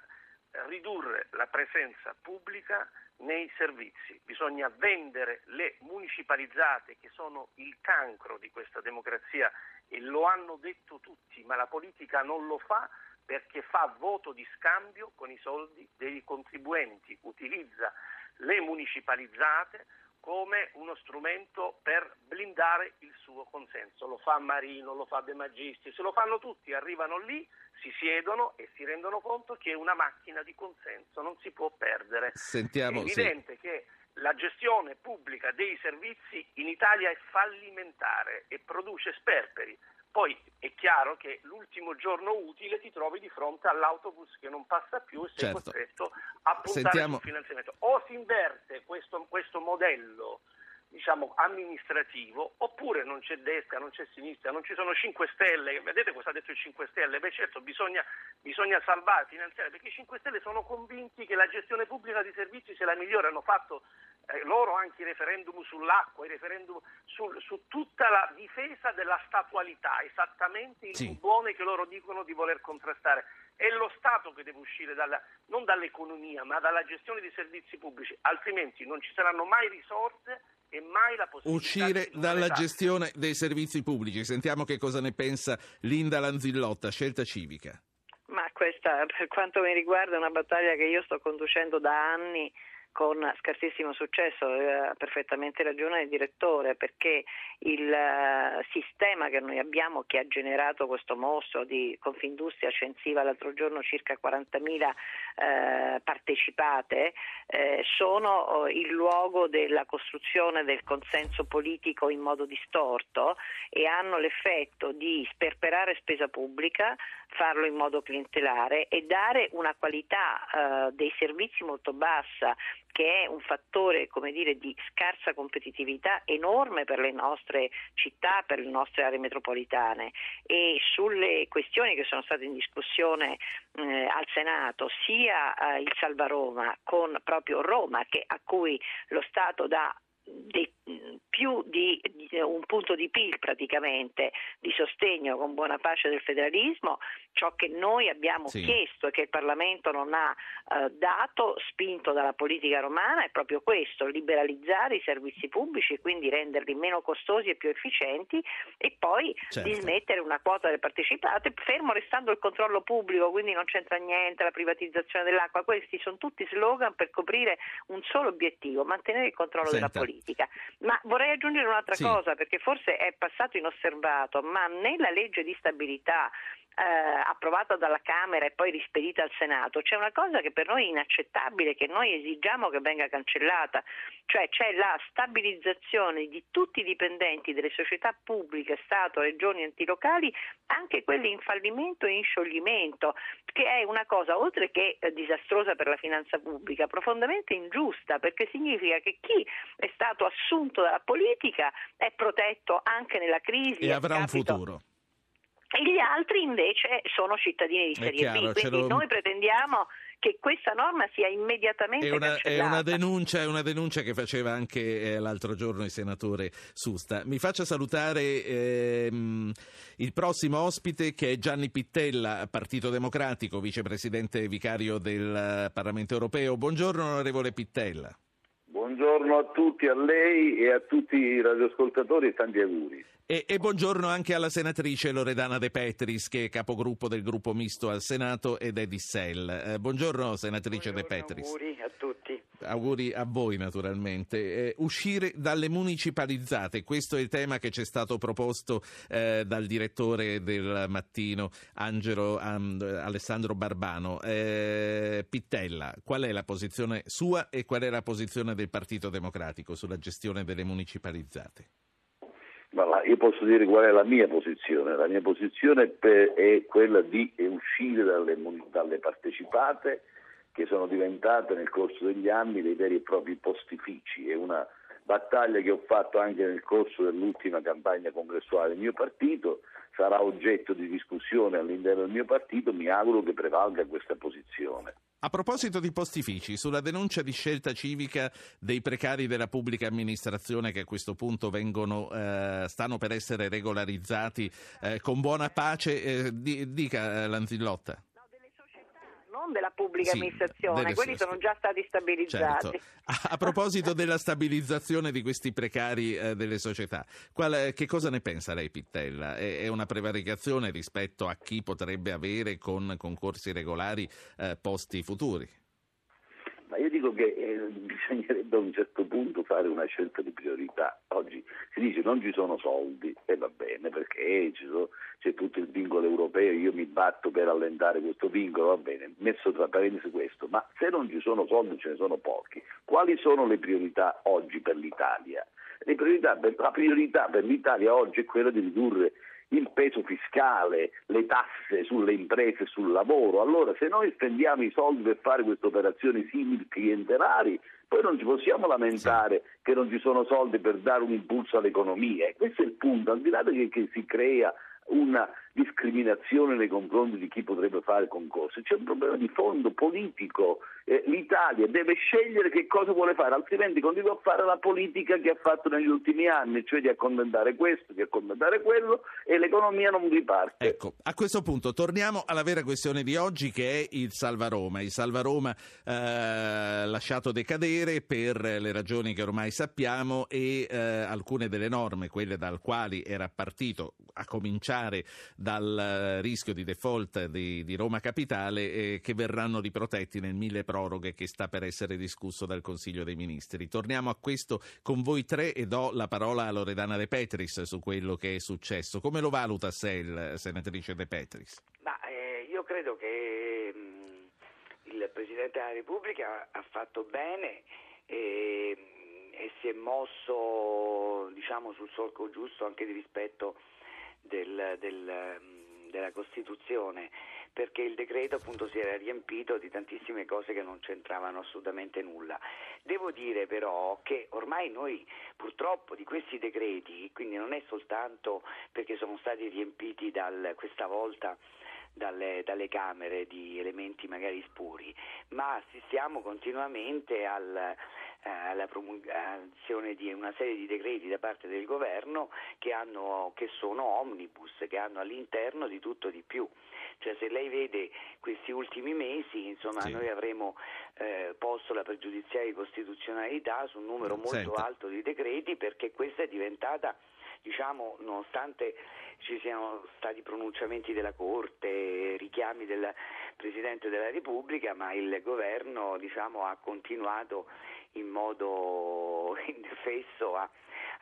ridurre la presenza pubblica nei servizi, bisogna vendere le municipalizzate che sono il cancro di questa democrazia e lo hanno detto tutti, ma la politica non lo fa perché fa voto di scambio con i soldi dei contribuenti, utilizza le municipalizzate come uno strumento per blindare il suo consenso. Lo fa Marino, lo fa De Magistri, se lo fanno tutti, arrivano lì, si siedono e si rendono conto che una macchina di consenso non si può perdere. Sentiamo, è evidente sì. che la gestione pubblica dei servizi in Italia è fallimentare e produce sperperi. Poi è chiaro che l'ultimo giorno utile ti trovi di fronte all'autobus che non passa più e sei certo. costretto a puntare Sentiamo... sul finanziamento. O si inverte questo, questo modello diciamo, amministrativo, oppure non c'è destra, non c'è sinistra, non ci sono 5 Stelle. Vedete cosa ha detto il 5 Stelle? Beh certo, bisogna, bisogna salvare, finanziare, perché i 5 Stelle sono convinti che la gestione pubblica di servizi sia la migliore, hanno fatto eh, loro anche i referendum sull'acqua, i referendum sul, su tutta la difesa della statualità, esattamente il Sì. buone che loro dicono di voler contrastare. È lo Stato che deve uscire dalla- non dall'economia, ma dalla gestione dei servizi pubblici, altrimenti non ci saranno mai risorse e mai la possibilità Uscire di dalla gestione dei servizi pubblici. Sentiamo che cosa ne pensa Linda Lanzillotta, scelta civica. Ma questa, per quanto mi riguarda, è una battaglia che io sto conducendo da anni con scarsissimo successo, ha perfettamente ragione il direttore, perché il eh, sistema che noi abbiamo che ha generato questo mostro di Confindustria censiva l'altro giorno circa 40.000 eh, partecipate, eh, sono il luogo della costruzione del consenso politico in modo distorto e hanno l'effetto di sperperare spesa pubblica, farlo in modo clientelare e dare una qualità eh, dei servizi molto bassa che è un fattore come dire, di scarsa competitività enorme per le nostre città, per le nostre aree metropolitane. E sulle questioni che sono state in discussione eh, al Senato, sia eh, il Salva Roma con proprio Roma che, a cui lo Stato dà dei- più di, di un punto di PIL praticamente di sostegno con buona pace del federalismo, ciò che noi abbiamo Sì. chiesto e che il Parlamento non ha eh, dato, spinto dalla politica romana, è proprio questo, liberalizzare i servizi pubblici e quindi renderli meno costosi e più efficienti e poi Certo. dismettere una quota delle partecipate, fermo restando il controllo pubblico, quindi non c'entra niente la privatizzazione dell'acqua, questi sono tutti slogan per coprire un solo obiettivo, mantenere il controllo della Senta. politica. Ma vorrei aggiungere un'altra Sì. cosa, perché forse è passato inosservato, ma nella legge di stabilità eh, approvata dalla Camera e poi rispedita al Senato, c'è una cosa che per noi è inaccettabile, che noi esigiamo che venga cancellata, cioè c'è la stabilizzazione di tutti i dipendenti delle società pubbliche, Stato, regioni, enti locali, anche quelli in fallimento e in scioglimento, che è una cosa oltre che eh, disastrosa per la finanza pubblica, profondamente ingiusta, perché significa che chi è stato assunto dalla politica è protetto anche nella crisi E avrà un futuro. E gli altri invece sono cittadini di serie chiaro, B. Quindi lo- noi pretendiamo che questa norma sia immediatamente È una, è una denuncia, è una denuncia che faceva anche eh, l'altro giorno il senatore Susta. Mi faccia salutare ehm, il prossimo ospite che è Gianni Pittella, Partito Democratico, vicepresidente vicario del Parlamento europeo. Buongiorno onorevole Pittella. Buongiorno a tutti, a lei e a tutti i radioascoltatori e tanti auguri. E, e buongiorno anche alla senatrice Loredana De Petris, che è capogruppo del gruppo misto al Senato ed è di SEL. Eh, buongiorno senatrice De Petris. Auguri a tutti. Auguri a voi naturalmente. Eh, uscire dalle municipalizzate, questo è il tema che ci è stato proposto eh, dal direttore del mattino Angelo Am- Alessandro Barbano. Eh, Pittella, qual è la posizione sua e qual è la posizione del Partito Democratico sulla gestione delle municipalizzate? Io posso dire qual è la mia posizione. La mia posizione è quella di uscire dalle, dalle partecipate che sono diventate nel corso degli anni dei veri e propri postifici. È una battaglia che ho fatto anche nel corso dell'ultima campagna congressuale del mio partito, sarà oggetto di discussione all'interno del mio partito, mi auguro che prevalga questa posizione. A proposito di postifici, sulla denuncia di scelta civica dei precari della pubblica amministrazione che a questo punto vengono, eh, stanno per essere regolarizzati eh, con buona pace, eh, dica eh, Lanzillotta non della pubblica sì, amministrazione, delle... quelli sono già stati stabilizzati. Certo. A, a, proposito della stabilizzazione di questi precari eh, delle società, qual, che cosa ne pensa lei Pittella? È, è, una prevaricazione rispetto a chi potrebbe avere con concorsi regolari eh, posti futuri? Ma io dico che eh, bisognerebbe a un certo punto fare una scelta di priorità. Oggi si dice non ci sono soldi e va bene perché sono, c'è tutto il vincolo europeo, io mi batto per allentare questo vincolo, va bene, messo tra parentesi questo, ma se non ci sono soldi ce ne sono pochi. Quali sono le priorità oggi per l'Italia? Priorità la priorità per l'Italia oggi è quella di ridurre il peso fiscale, le tasse sulle imprese sul lavoro. Allora se noi spendiamo i soldi per fare queste operazioni simili clientelari, poi non ci possiamo lamentare sì. che non ci sono soldi per dare un impulso all'economia. Questo è il punto, al di là che, che si crea una discriminazione nei confronti di chi potrebbe fare concorsi, c'è un problema di fondo politico. Eh, L'Italia deve scegliere che cosa vuole fare, altrimenti continua a fare la politica che ha fatto negli ultimi anni, cioè di accontentare questo, di accontentare quello e l'economia non riparte. Ecco, a questo punto torniamo alla vera questione di oggi che è il Salva Roma. Il Salva Roma eh, lasciato decadere per le ragioni che ormai sappiamo e eh, alcune delle norme, quelle dal quali era partito, a cominciare dal rischio di default di, di Roma Capitale eh, che verranno riprotetti nel mille proroghe che sta per essere discusso dal Consiglio dei Ministri. Torniamo a questo con voi tre e do la parola a Loredana De Petris su quello che è successo. Come lo valuta SEL, senatrice De Petris? Ma, eh, io credo che mh, mm, il Presidente della Repubblica ha fatto bene e, e si è mosso diciamo, sul solco giusto anche di rispetto del, del, della Costituzione perché il decreto appunto si era riempito di tantissime cose che non c'entravano assolutamente nulla. Devo dire però che ormai noi purtroppo di questi decreti, quindi non è soltanto perché sono stati riempiti dal, questa volta dalle, dalle, Camere di elementi magari spuri, ma assistiamo continuamente al, alla promulgazione di una serie di decreti da parte del governo che, hanno, che sono omnibus, che hanno all'interno di tutto di più. Cioè se lei vede questi ultimi mesi, insomma, sì. noi avremo eh, posto la pregiudiziale di costituzionalità su un numero molto Senta. alto di decreti perché questa è diventata diciamo, nonostante ci siano stati pronunciamenti della Corte, richiami del Presidente della Repubblica, ma il governo diciamo, ha continuato in modo indefesso a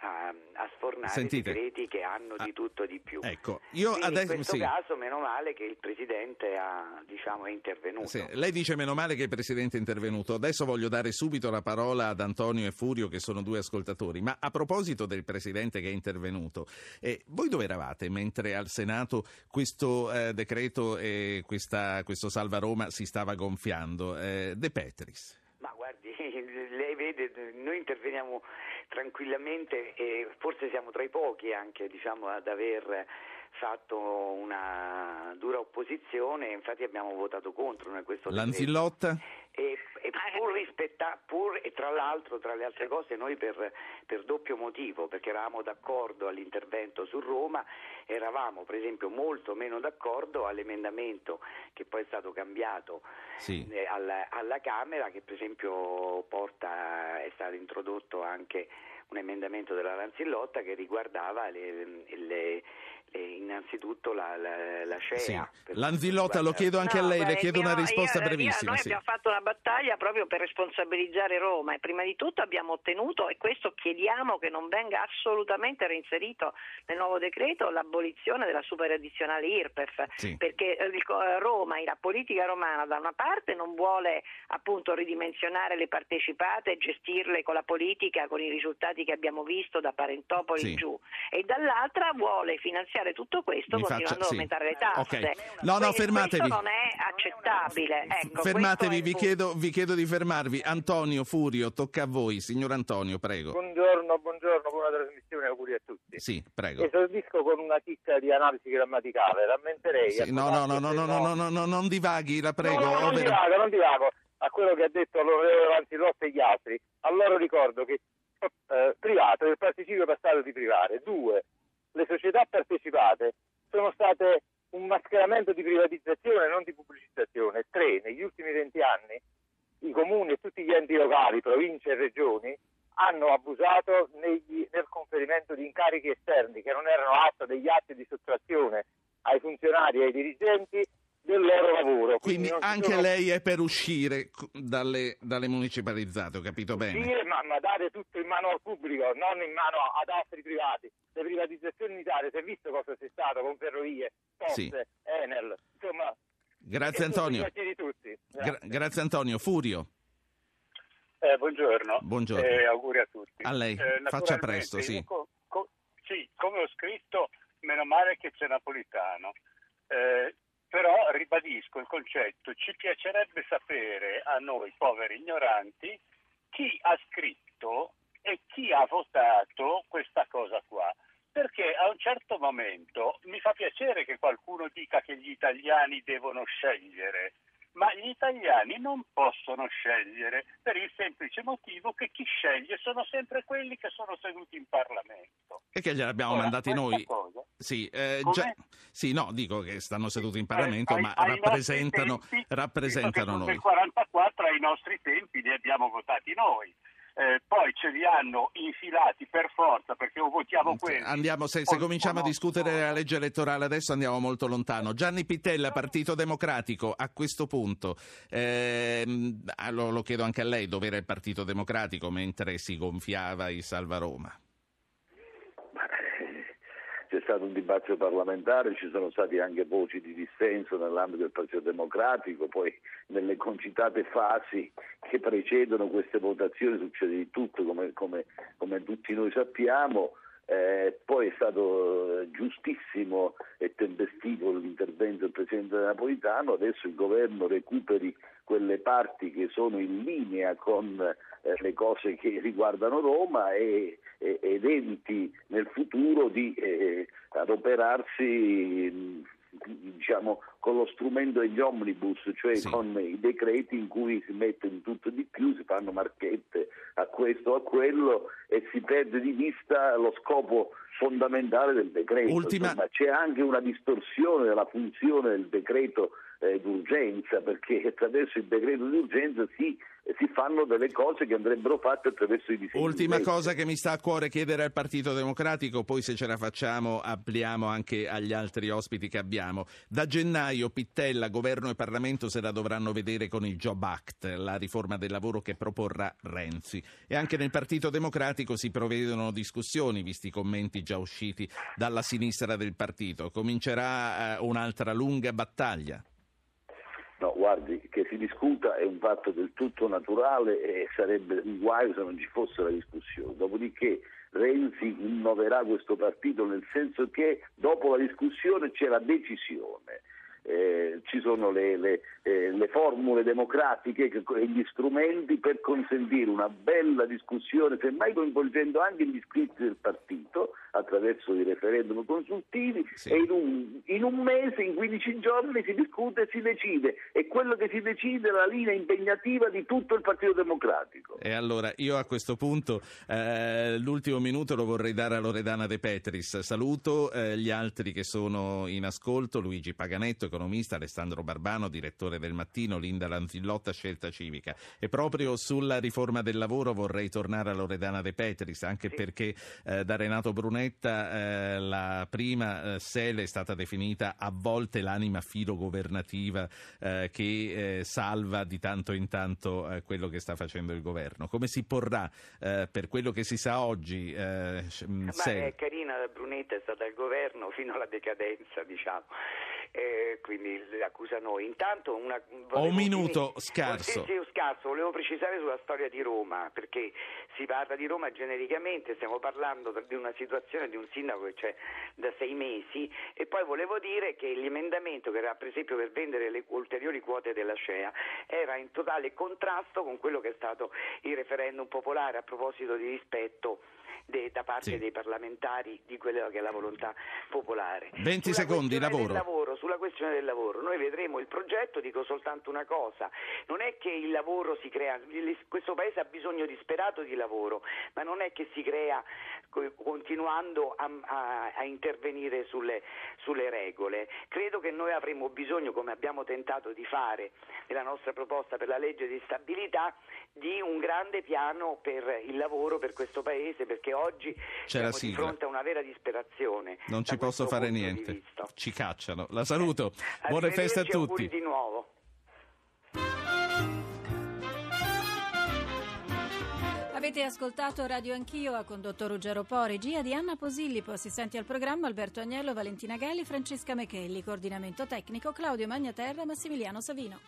a, a sfornare Sentite. decreti che hanno di ah, tutto di più. Ecco, io adesso, in questo sì. caso meno male che il Presidente ha, diciamo, è intervenuto. Sì, lei dice meno male che il Presidente è intervenuto. Adesso voglio dare subito la parola ad Antonio e Furio che sono due ascoltatori. Ma a proposito del Presidente che è intervenuto, eh, voi dove eravate mentre al Senato questo eh, decreto e questa, questo Salva Roma si stava gonfiando? Eh, De Petris. Vede, noi interveniamo tranquillamente e forse siamo tra i pochi anche diciamo, ad aver fatto una dura opposizione, infatti abbiamo votato contro in questo Lanzillotta? E, e pur, rispetta, pur e tra l'altro, tra le altre cose, noi per, per, doppio motivo, perché eravamo d'accordo all'intervento su Roma, eravamo per esempio molto meno d'accordo all'emendamento che poi è stato cambiato sì. eh, alla, alla Camera, che per esempio porta, è stato introdotto anche un emendamento della Lanzillotta che riguardava le, le, innanzitutto la, la, la scena. Sì. Lanzillotta, lo chiedo anche no, a lei, le chiedo mio, una risposta io, brevissima. Noi sì. abbiamo fatto una battaglia proprio per responsabilizzare Roma e prima di tutto abbiamo ottenuto, e questo chiediamo che non venga assolutamente reinserito nel nuovo decreto, l'abolizione della super addizionale IRPEF, sì. perché eh, Roma e la politica romana da una parte non vuole appunto ridimensionare le partecipate e gestirle con la politica, con i risultati che abbiamo visto da Parentopoli in giù, e dall'altra vuole finanziare tutto questo Mi continuando faccia- ad sì. aumentare le tasse. Ok. No, no, Quindi fermatevi. Questo non è accettabile. Ecco, Fermatevi, vi chiedo, vi chiedo di fermarvi. Antonio Furio, tocca a voi. Signor Antonio, prego. Buongiorno, buongiorno, buona trasmissione, auguri a tutti. Sì, prego. Esordisco con una chicca di analisi grammaticale, rammenterei. Sì, no, no, no, no, no, no, no, no, no, non divaghi, la prego. No, no, non ovvero- divago, non divago a quello che ha detto l'onorevole Anzilotto e gli altri. A loro ricordo che eh, privato, il participio passato di privare. Due, le società partecipate sono state un mascheramento di privatizzazione, non di pubblicizzazione. Tre, negli ultimi 20 anni i comuni e tutti gli enti locali, province e regioni hanno abusato negli- nel conferimento di incarichi esterni che non erano atto degli atti di sottrazione ai funzionari e ai dirigenti del loro lavoro. Quindi ci anche sono- lei è per uscire dalle, dalle municipalizzate, ho capito bene. Sì, ma, ma dare tutto in mano al pubblico, non in mano ad altri privati. Le privatizzazioni in Italia, si è visto cosa c'è stato con ferrovie, poste, Sì. Enel, insomma... Grazie Antonio. tutti. Gra- grazie Antonio. Furio, Eh, buongiorno. Buongiorno. Eh, auguri a tutti. A lei. Eh, Faccia presto, sì. co- co- sì, come ho scritto, meno male che c'è Napolitano. Eh, ribadisco il concetto, ci piacerebbe sapere a noi poveri ignoranti chi ha scritto e chi ha votato questa cosa qua. Perché a un certo momento mi fa piacere che qualcuno dica che gli italiani devono scegliere, ma gli italiani non possono scegliere per il semplice motivo che chi sceglie sono sempre quelli che sono seduti in Parlamento. e che gliel'abbiamo Ora, mandati noi. cosa- Sì, eh, già- sì, no, dico che stanno seduti in Parlamento, ai- ma ai rappresentano, tempi, rappresentano noi. Del 44 ai nostri tempi li abbiamo votati noi. Eh, poi ce li hanno infilati per forza perché o votiamo quelli. Andiamo, se, se cominciamo a discutere della legge elettorale adesso andiamo molto lontano. Gianni Pittella, Partito Democratico, a questo punto, ah, lo, lo chiedo anche a lei, dove era il Partito Democratico mentre si gonfiava il Salva Roma? C'è stato un dibattito parlamentare, ci sono stati anche voci di dissenso nell'ambito del Partito Democratico, poi nelle concitate fasi che precedono queste votazioni succede di tutto come, come- come tutti noi sappiamo. Eh, poi è stato eh, giustissimo e tempestivo l'intervento del Presidente Napolitano, adesso il governo recuperi quelle parti che sono in linea con eh, le cose che riguardano Roma e, e- ed eviti nel futuro di eh, adoperarsi mh, diciamo, con lo strumento degli omnibus, cioè con i decreti in cui si mette di tutto e di più, si fanno marchette a questo o a quello e si perde di vista lo scopo fondamentale del decreto. Ultima- Insomma, c'è anche una distorsione della funzione del decreto eh, d'urgenza, perché attraverso il decreto d'urgenza si, si fanno delle cose che andrebbero fatte attraverso i disegni Ultima cosa che mi sta a cuore chiedere al Partito Democratico, poi se ce la facciamo ampliamo anche agli altri ospiti che abbiamo. Da gennaio Pittella, Governo e Parlamento se la dovranno vedere con il Job Act, la riforma del lavoro che proporrà Renzi. E anche nel Partito Democratico si provvedono discussioni, visti i commenti già usciti dalla sinistra del partito. Comincerà eh, un'altra lunga battaglia. No, guardi, che si discuta è un fatto del tutto naturale e sarebbe un guaio se non ci fosse la discussione. Dopodiché Renzi innoverà questo partito nel senso che dopo la discussione c'è la decisione. Eh, ci sono le, le, eh, le formule democratiche che- e gli strumenti per consentire una bella discussione, semmai coinvolgendo anche gli iscritti del partito attraverso i referendum consultivi e in un, in un mese, in 15 giorni si discute e si decide e quello che si decide è la linea impegnativa di tutto il Partito Democratico. E allora io a questo punto eh, l'ultimo minuto lo vorrei dare a Loredana De Petris. Saluto eh, gli altri che sono in ascolto, Luigi Paganetto, economista, Alessandro Barbano, direttore del Mattino, Linda Lanzillotta, Scelta Civica. E proprio sulla riforma del lavoro vorrei tornare a Loredana De Petris, anche perché eh, da Renato Brunetta eh, la prima eh, SEL è stata definita a volte l'anima filogovernativa eh, che eh, salva di tanto in tanto eh, quello che sta facendo il governo. Come si porrà eh, per quello che si sa oggi eh, Ma è carina la Brunetta, è stata al governo fino alla decadenza, diciamo. Eh, quindi l'accusa noi. Intanto una, Ho un minuto Sì, scarso. sì, scarso, volevo precisare sulla storia di Roma, perché si parla di Roma genericamente, stiamo parlando di una situazione di un sindaco che c'è da sei mesi e poi volevo dire che l'emendamento che era per esempio per vendere le ulteriori quote della SCEA era in totale contrasto con quello che è stato il referendum popolare a proposito di rispetto de, da parte Sì. dei parlamentari di quella che è la volontà popolare. 20 Sulla secondi, lavoro. lavoro. Sulla questione del lavoro, noi vedremo il progetto, dico soltanto una cosa, non è che il lavoro si crea, questo Paese ha bisogno disperato di lavoro, ma non è che si crea co- continuando a, a- a intervenire sulle, sulle regole. Credo che noi avremmo bisogno, come abbiamo tentato di fare nella nostra proposta per la legge di stabilità, di un grande piano per il lavoro per questo Paese, perché oggi C'è la siamo di sigla. fronte a una vera disperazione. Non ci posso fare niente. Ci cacciano. La saluto. Buone feste a tutti. di nuovo. Avete ascoltato Radio Anch'io, ha condotto Ruggero Po, regia di Anna Posillipo, assistenti al programma Alberto Agnello, Valentina Galli, Francesca Mechelli, coordinamento tecnico Claudio Magnaterra, Massimiliano Savino.